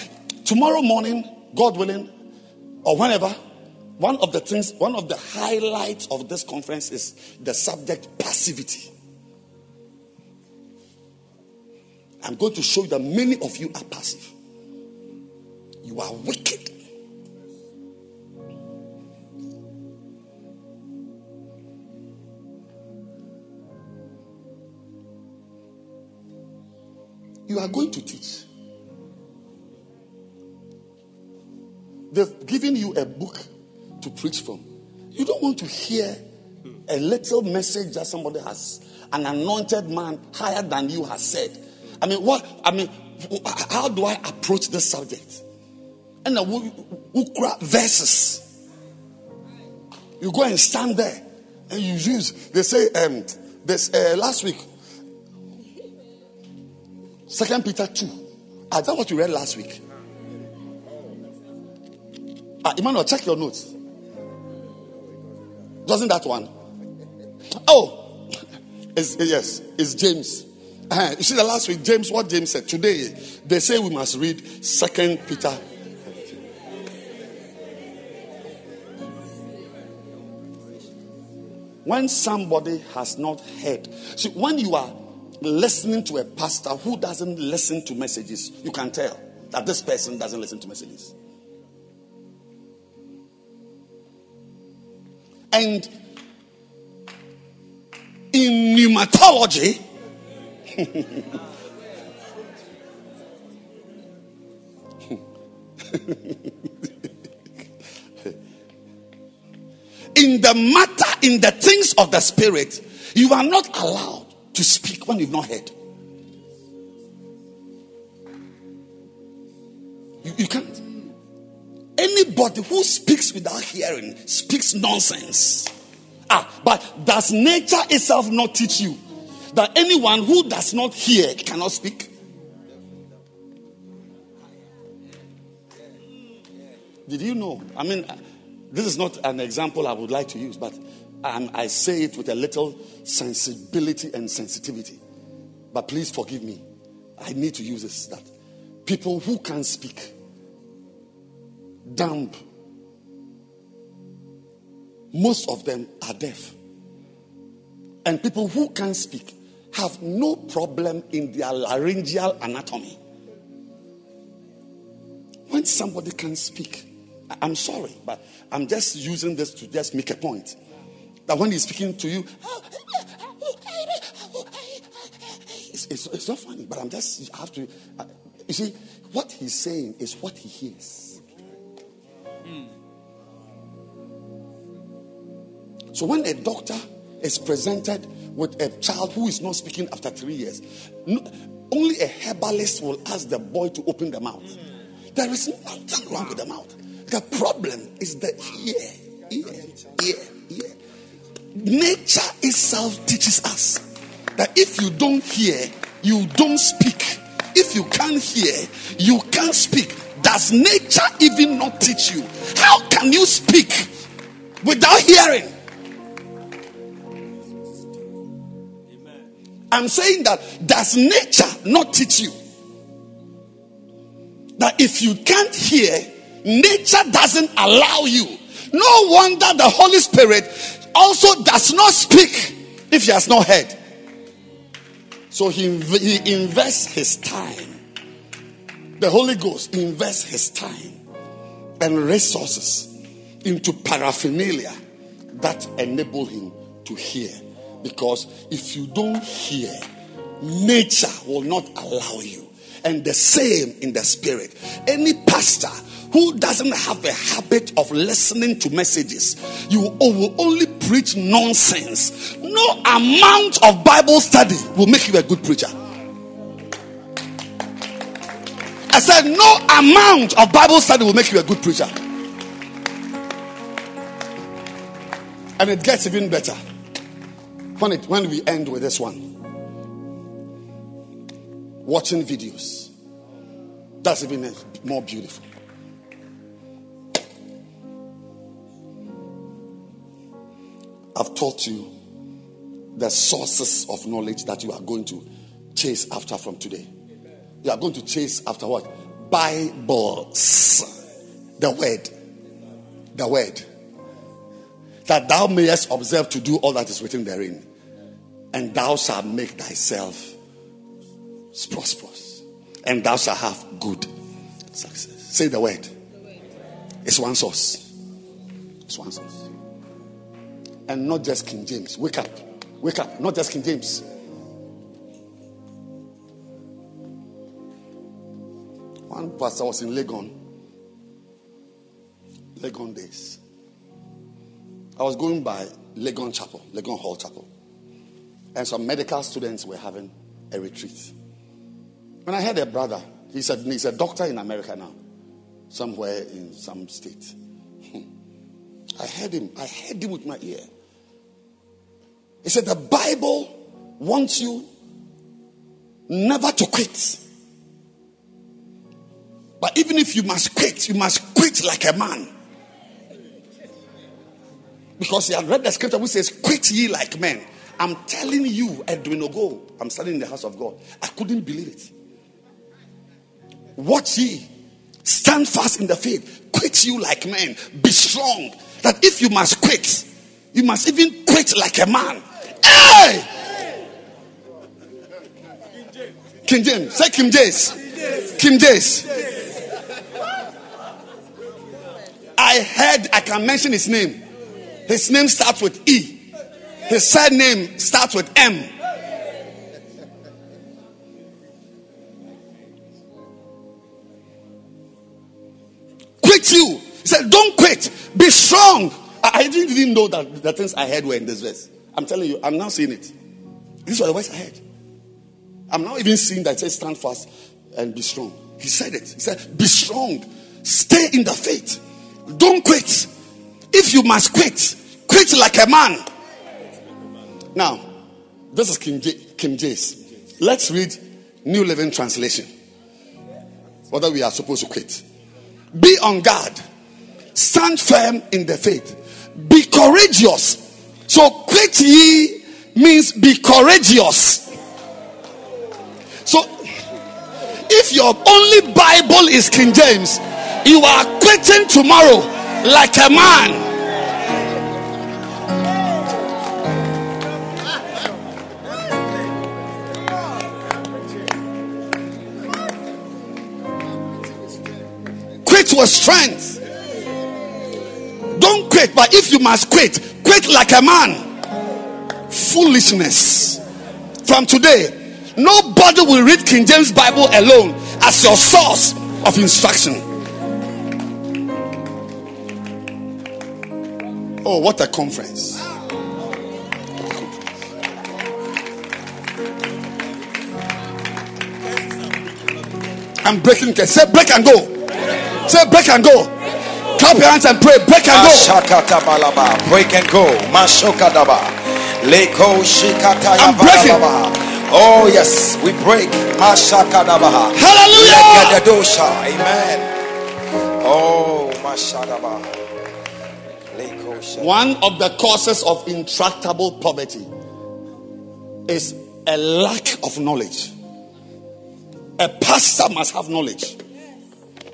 tomorrow morning, God willing, or whenever one of the things, one of the highlights of this conference is the subject passivity. I'm going to show you that many of you are passive. You are wicked. You are going to teach. They've given you a book to preach from. You don't want to hear a little message that somebody has, an anointed man higher than you has said. I mean, what? I mean, how do I approach this subject? And we, we grab verses. You go and stand there and you use. They say, um, this uh, last week, Second Peter two. Is that what you read last week? Uh, Emmanuel, check your notes. Wasn't that one? Oh, *laughs* it's, yes, it's James. Uh, you see, the last week, James, what James said. Today, they say we must read Second Peter. When somebody has not heard, see, when you are listening to a pastor who doesn't listen to messages, you can tell that this person doesn't listen to messages. And in pneumatology, *laughs* in the matter, in the things of the spirit, you are not allowed to speak when you've not heard. You, you can't. Anybody who speaks without hearing speaks nonsense. Ah, but does nature itself not teach you that anyone who does not hear cannot speak? Did you know? I mean, this is not an example I would like to use, but um, I say it with a little sensibility and sensitivity. But please forgive me. I need to use this that people who can speak dumb. Most of them are deaf. And people who can speak have no problem in their laryngeal anatomy. When somebody can speak, I'm sorry, but I'm just using this to just make a point. That when he's speaking to you, it's, it's, it's not funny, but I'm just, I have to, uh, you see, what he's saying is what he hears. So when a doctor is presented with a child who is not speaking after three years, no, only a herbalist will ask the boy to open the mouth. There is nothing wrong with the mouth. The problem is the ear, ear, ear, ear. Nature itself teaches us that if you don't hear, you don't speak. If you can't hear, you can't speak. Does nature even not teach you? How can you speak without hearing? I'm saying that does nature not teach you that if you can't hear, nature doesn't allow you. No wonder the Holy Spirit also does not speak if he has not heard. So he, he invests his time. The Holy Ghost invests his time and resources into paraphernalia that enable him to hear. Because if you don't hear, nature will not allow you. And the same in the spirit. Any pastor who doesn't have a habit of listening to messages, you will only preach nonsense. No amount of Bible study will make you a good preacher. I said, no amount of Bible study will make you a good preacher. And it gets even better when it when we end with this one. Watching videos. That's even more beautiful. I've taught you the sources of knowledge that you are going to chase after from today you are going to chase after what bibles the word the word that thou mayest observe to do all that is written therein, and thou shalt make thyself prosperous, and thou shalt have good success. Say the word. It's one source. It's one source. And not just King James. Wake up. Wake up. Not just King James. One pastor was in Legon. Legon days. I was going by Legon Chapel, Legon Hall Chapel, and some medical students were having a retreat. When I heard a brother, he said he's a doctor in America now, somewhere in some state. Hmm. I heard him. I heard him with my ear. He said the Bible wants you never to quit. But even if you must quit, you must quit like a man. Because he had read the scripture which says, Quit ye like men. I'm telling you, Edwin Ogo, I'm standing in the house of God. I couldn't believe it. Watch ye, stand fast in the faith, quit you like men, be strong. That if you must quit, you must even quit like a man. Hey! King James, say King James. King James. I heard, I can mention his name. His name starts with E. His surname starts with M. Quit you. He said, Don't quit. Be strong. I, didn't even know that the things I heard were in this verse. I'm telling you, I'm now seeing it. These were the words I heard. I'm now even seeing that it says stand fast and be strong. He said it. He said, Be strong, stay in the faith, don't quit. If you must quit, quit like a man. Now, this is King, J- King James. Let's read New Living Translation. Whether we are supposed to quit. Be on guard. Stand firm in the faith. Be courageous. So quit ye means be courageous. So if your only Bible is King James, you are quitting tomorrow like a man. Quit with strength. Don't quit, but if you must quit, quit like a man. Foolishness. From today, nobody will read King James Bible alone as your source of instruction. Oh, what a conference! I'm breaking. Say break and go. Say break and go. Clap your hands and pray. Break and go. Break and go. Mashokadaba. Leko shikata I'm breaking. Oh yes, we break. Hallelujah. Amen. Oh Mashadaba. One of the causes of intractable poverty is a lack of knowledge. A pastor must have knowledge.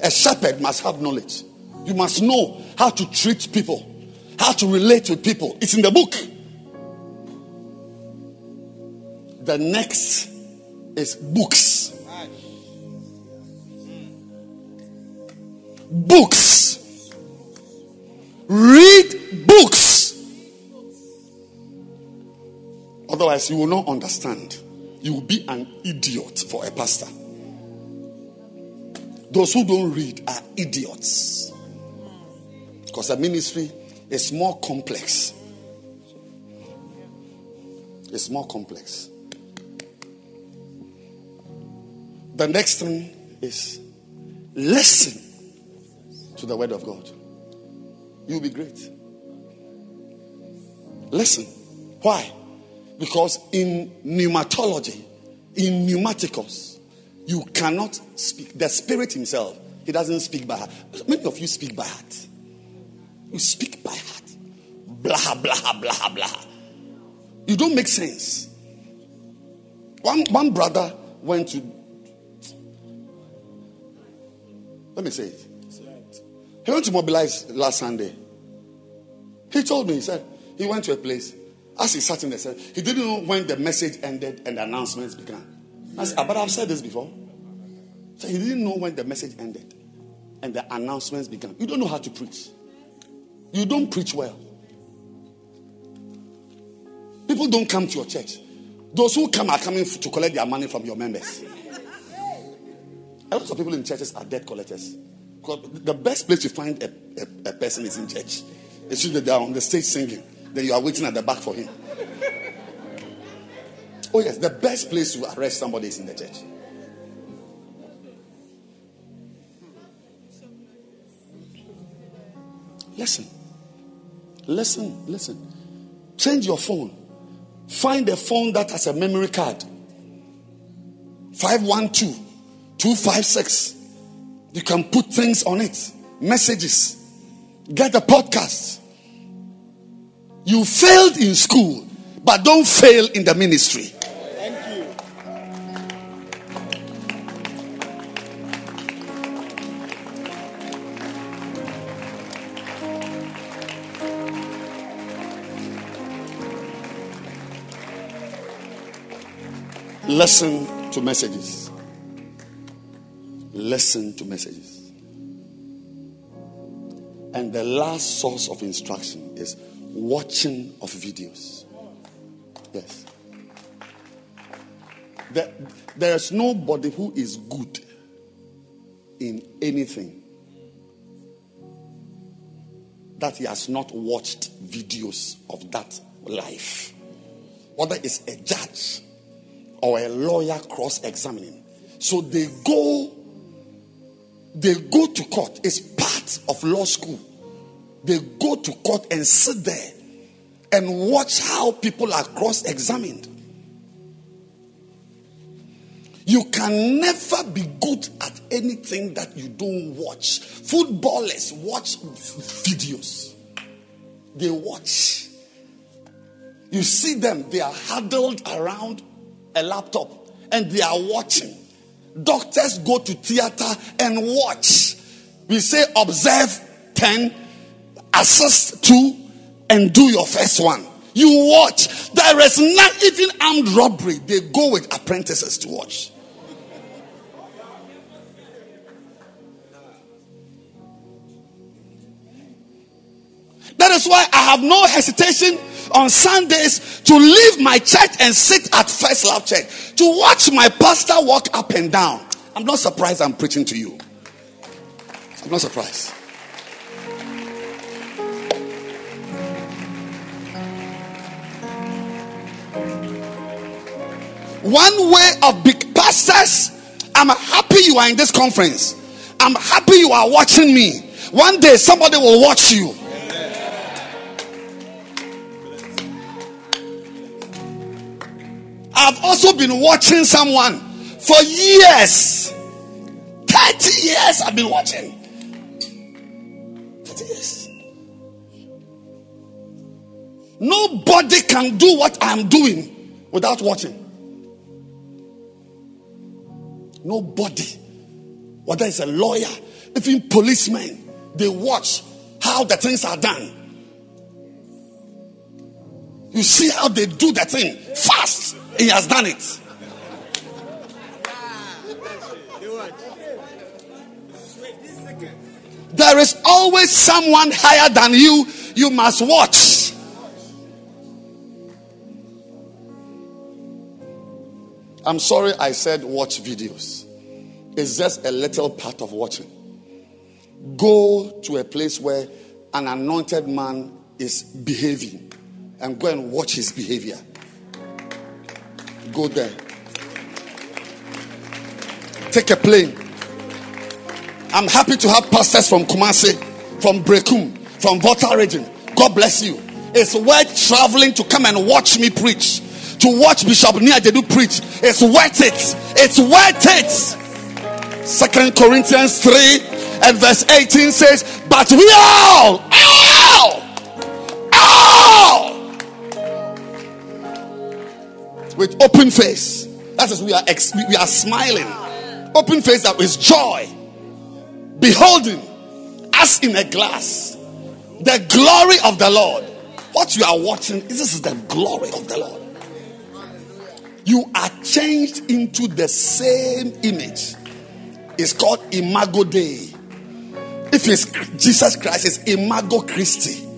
A shepherd must have knowledge. You must know how to treat people, how to relate with people. It's in the book. The next is books. Books. Read books. Otherwise, you will not understand. You will be an idiot for a pastor. Those who don't read are idiots. Because the ministry is more complex. It's more complex. The next thing is listen to the word of God. You'll be great. Listen. Why? Because in pneumatology, in pneumaticos, you cannot speak. The Spirit Himself, He doesn't speak by heart. Many of you speak by heart. You speak by heart. Blah, blah, blah, blah. You don't make sense. One, one brother went to, let me say it. He went to mobilize last Sunday. He told me, he said, he went to a place. As he sat in there, said, he didn't know when the message ended and the announcements began. I said, ah, but I've said this before. So he didn't know when the message ended and the announcements began. You don't know how to preach. You don't preach well. People don't come to your church. Those who come are coming to collect their money from your members. A lot of people in churches are debt collectors. The best place to find a, a, a person is in church. It's usually they're on the stage singing. Then you are waiting at the back for him. Oh, yes, the best place to arrest somebody is in the church. Listen. Listen, listen. Change your phone. Find a phone that has a memory card. 512 256. You can put things on it, messages. Get a podcast. You failed in school, but don't fail in the ministry. Thank you. Listen to messages. Listen to messages. And the last source of instruction is watching of videos. Yes. There, there's nobody who is good in anything that he has not watched videos of that life. Whether it's a judge or a lawyer cross examining. So they go they go to court. It's part of law school. They go to court and sit there and watch how people are cross examined. You can never be good at anything that you don't watch. Footballers watch videos, they watch. You see them, they are huddled around a laptop and they are watching. Doctors go to theater and watch. We say observe 10, assist 2, and do your first one. You watch. There is not even armed robbery. They go with apprentices to watch. That is why I have no hesitation on Sundays to leave my church and sit at First Love Church to watch my pastor walk up and down. I'm not surprised I'm preaching to you. I'm not surprised. One way of big pastors, I'm happy you are in this conference. I'm happy you are watching me. One day somebody will watch you. I've also been watching someone for years. 30 years I've been watching. 30 years. Nobody can do what I'm doing without watching. Nobody. Whether it's a lawyer, even policemen, they watch how the things are done. You see how they do the thing fast. He has done it. There is always someone higher than you. You must watch. I'm sorry I said watch videos. It's just a little part of watching. Go to a place where an anointed man is behaving and go and watch his behavior. Go there. Take a plane. I'm happy to have pastors from Kumasi, from Berekum, from Volta region. God bless you. It's worth traveling to come and watch me preach. To watch Bishop Nia do preach. It's worth it. It's worth it. Second Corinthians 3 and verse 18 says, But we all, with open face. That is, we are ex- we are smiling. Open face that is joy. Beholding as in a glass the glory of the Lord. What you are watching, this is the glory of the Lord. You are changed into the same image. It's called Imago Dei. If it's Jesus Christ, it's Imago Christi.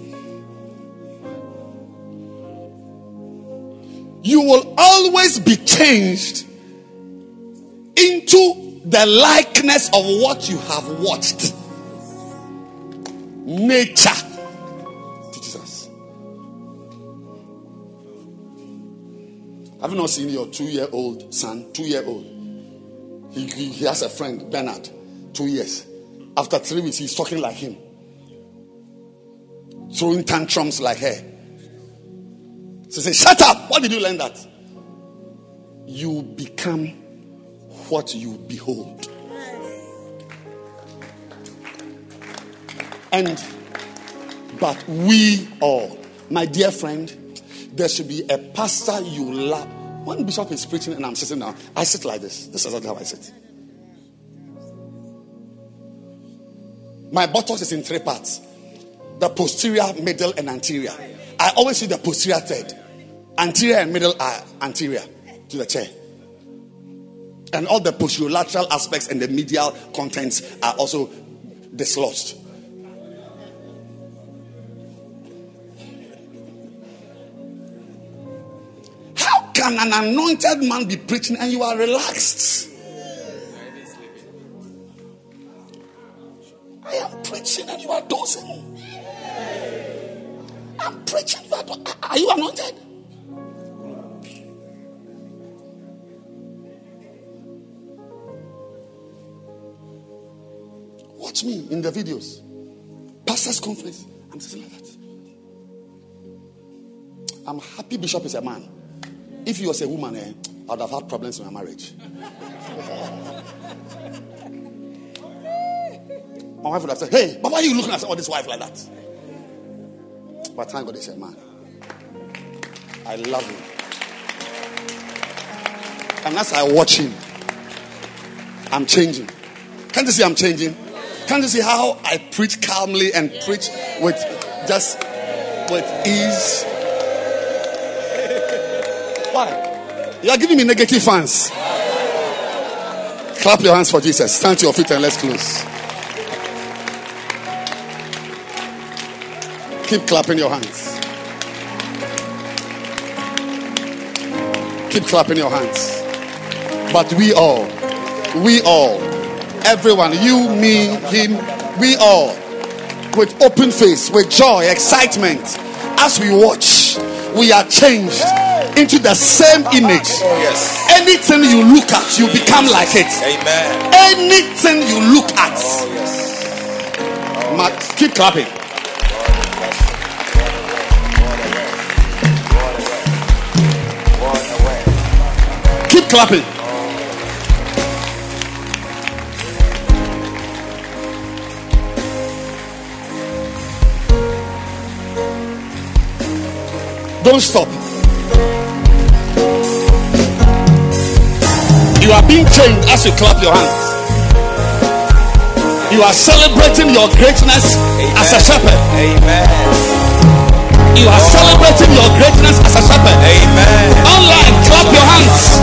You will always be changed into the likeness of what you have watched. Nature teaches us. Have you not seen your two year old son? Two year old. He, he, he has a friend, Bernard, two years. After three weeks, he's talking like him, throwing tantrums like her. So say, shut up. What did you learn that? You become what you behold. And but we all, my dear friend, there should be a pastor you love. When Bishop is preaching and I'm sitting down, I sit like this. This is how I sit. My buttocks is in three parts the posterior, middle, and anterior. I always see the posterior third. Anterior and middle are anterior to the chair. And all the posterolateral aspects and the medial contents are also dislodged. How can an anointed man be preaching and you are relaxed? I am preaching and you are dozing. I'm preaching. Are you anointed? Watch me in the videos. Pastor's conference. I'm sitting like that. I'm happy Bishop is a man. If he was a woman, eh, I would have had problems in my marriage. my wife would have said, Hey, but why are you looking at all this wife like that? But thank God he's a man. I love him. And as I watch him, I'm changing. Can't you see I'm changing? Can't you see how I preach calmly and preach with just with ease? *laughs* Why? You are giving me negative fans. Clap your hands for Jesus. Stand to your feet and let's close. Keep clapping your hands. Keep clapping your hands. But we all, we all, everyone, you, me, him, we all, with open face, with joy, excitement, as we watch, we are changed into the same image. Oh, yes. Anything you look at, you become like it. Amen. Anything you look at, Oh, yes. Ma- keep clapping. Keep clapping. Don't stop. You are being changed as you clap your hands. You are celebrating your greatness as a shepherd. Amen. You are celebrating your greatness as a shepherd. Amen. Online, clap your hands.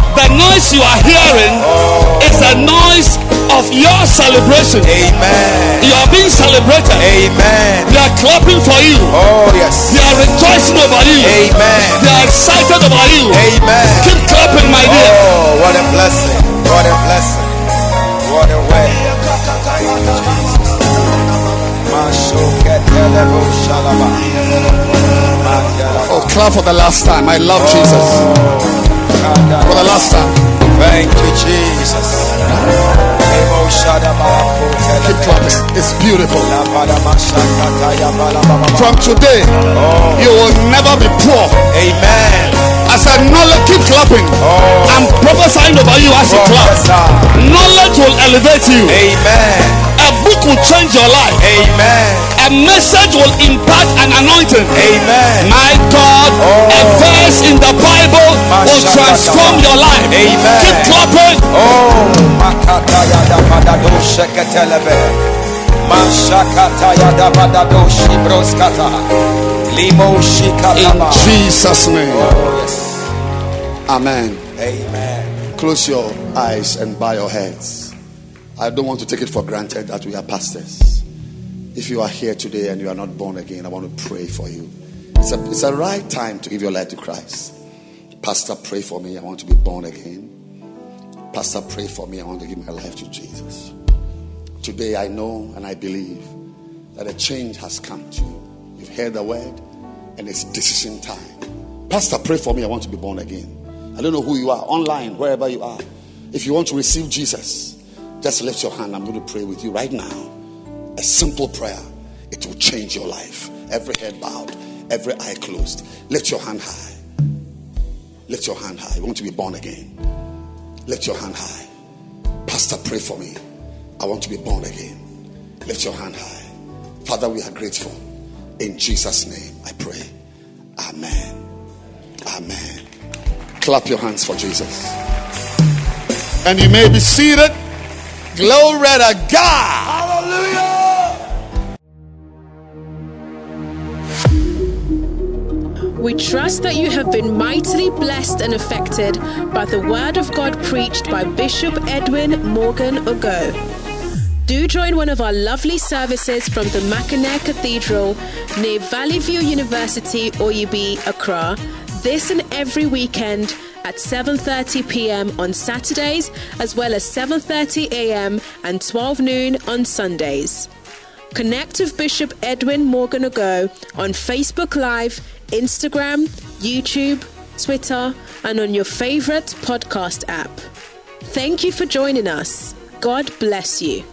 The noise you are hearing is the noise of your celebration. Amen. You are being celebrated. Amen. They are clapping for you. Oh, yes. They are rejoicing over you. Amen. They are excited about you. Amen. Keep clapping, my dear. Oh, what a blessing. What a blessing. What a way. Thank you, Jesus. Mashoketelebo shalaba. Mandela. Oh, clap for the last time. I love Jesus. Oh. For the last time. Thank you, Jesus. Keep clapping. It's beautiful. Labada mashakataya balababa. From today, oh. you will never be poor. Amen. As a knowledge, keep clapping. Oh. I'm prophesying over you as you clap. Knowledge will elevate you. Amen. A will change your life. Amen. A message will impact an anointing. Amen. My God, Oh. a verse in the Bible will transform your life. Amen. Keep clapping. Oh, makataya da badado sheketelebe. Mashakataya da badado shibroskata. Limo In. Jesus' name. Oh, yes. Amen. Amen. Close your eyes and bow your heads. I don't want to take it for granted that we are pastors. If you are here today and you are not born again, I want to pray for you. It's a, it's a right time to give your life to Christ. Pastor, pray for me. I want to be born again. Pastor, pray for me. I want to give my life to Jesus. Today, I know and I believe that a change has come to you. You've heard the word, and it's decision time. Pastor, pray for me. I want to be born again. I don't know who you are, online, wherever you are. If you want to receive Jesus, just lift your hand. I'm going to pray with you right now. A simple prayer, it will change your life. Every head bowed, every eye closed. Lift your hand high. Lift your hand high. You want to be born again. Lift your hand high. Pastor, pray for me. I want to be born again. Lift your hand high. Father, we are grateful. In Jesus' name, I pray. Amen. Amen. Clap your hands for Jesus. And you may be seated. Glory to God. Hallelujah. We trust that you have been mightily blessed and affected by the word of God preached by Bishop Edwin Morgan Ogo. Do join one of our lovely services from the Mackinac Cathedral near Valley View University, Oyibi, Accra, this and every weekend at 7:30 p.m. on Saturdays as well as 7:30 a.m. and 12 noon on Sundays. Connect with Bishop Edwin Morgan Ogo on Facebook Live, Instagram, YouTube, Twitter, and on your favorite podcast app. Thank you for joining us. God bless you.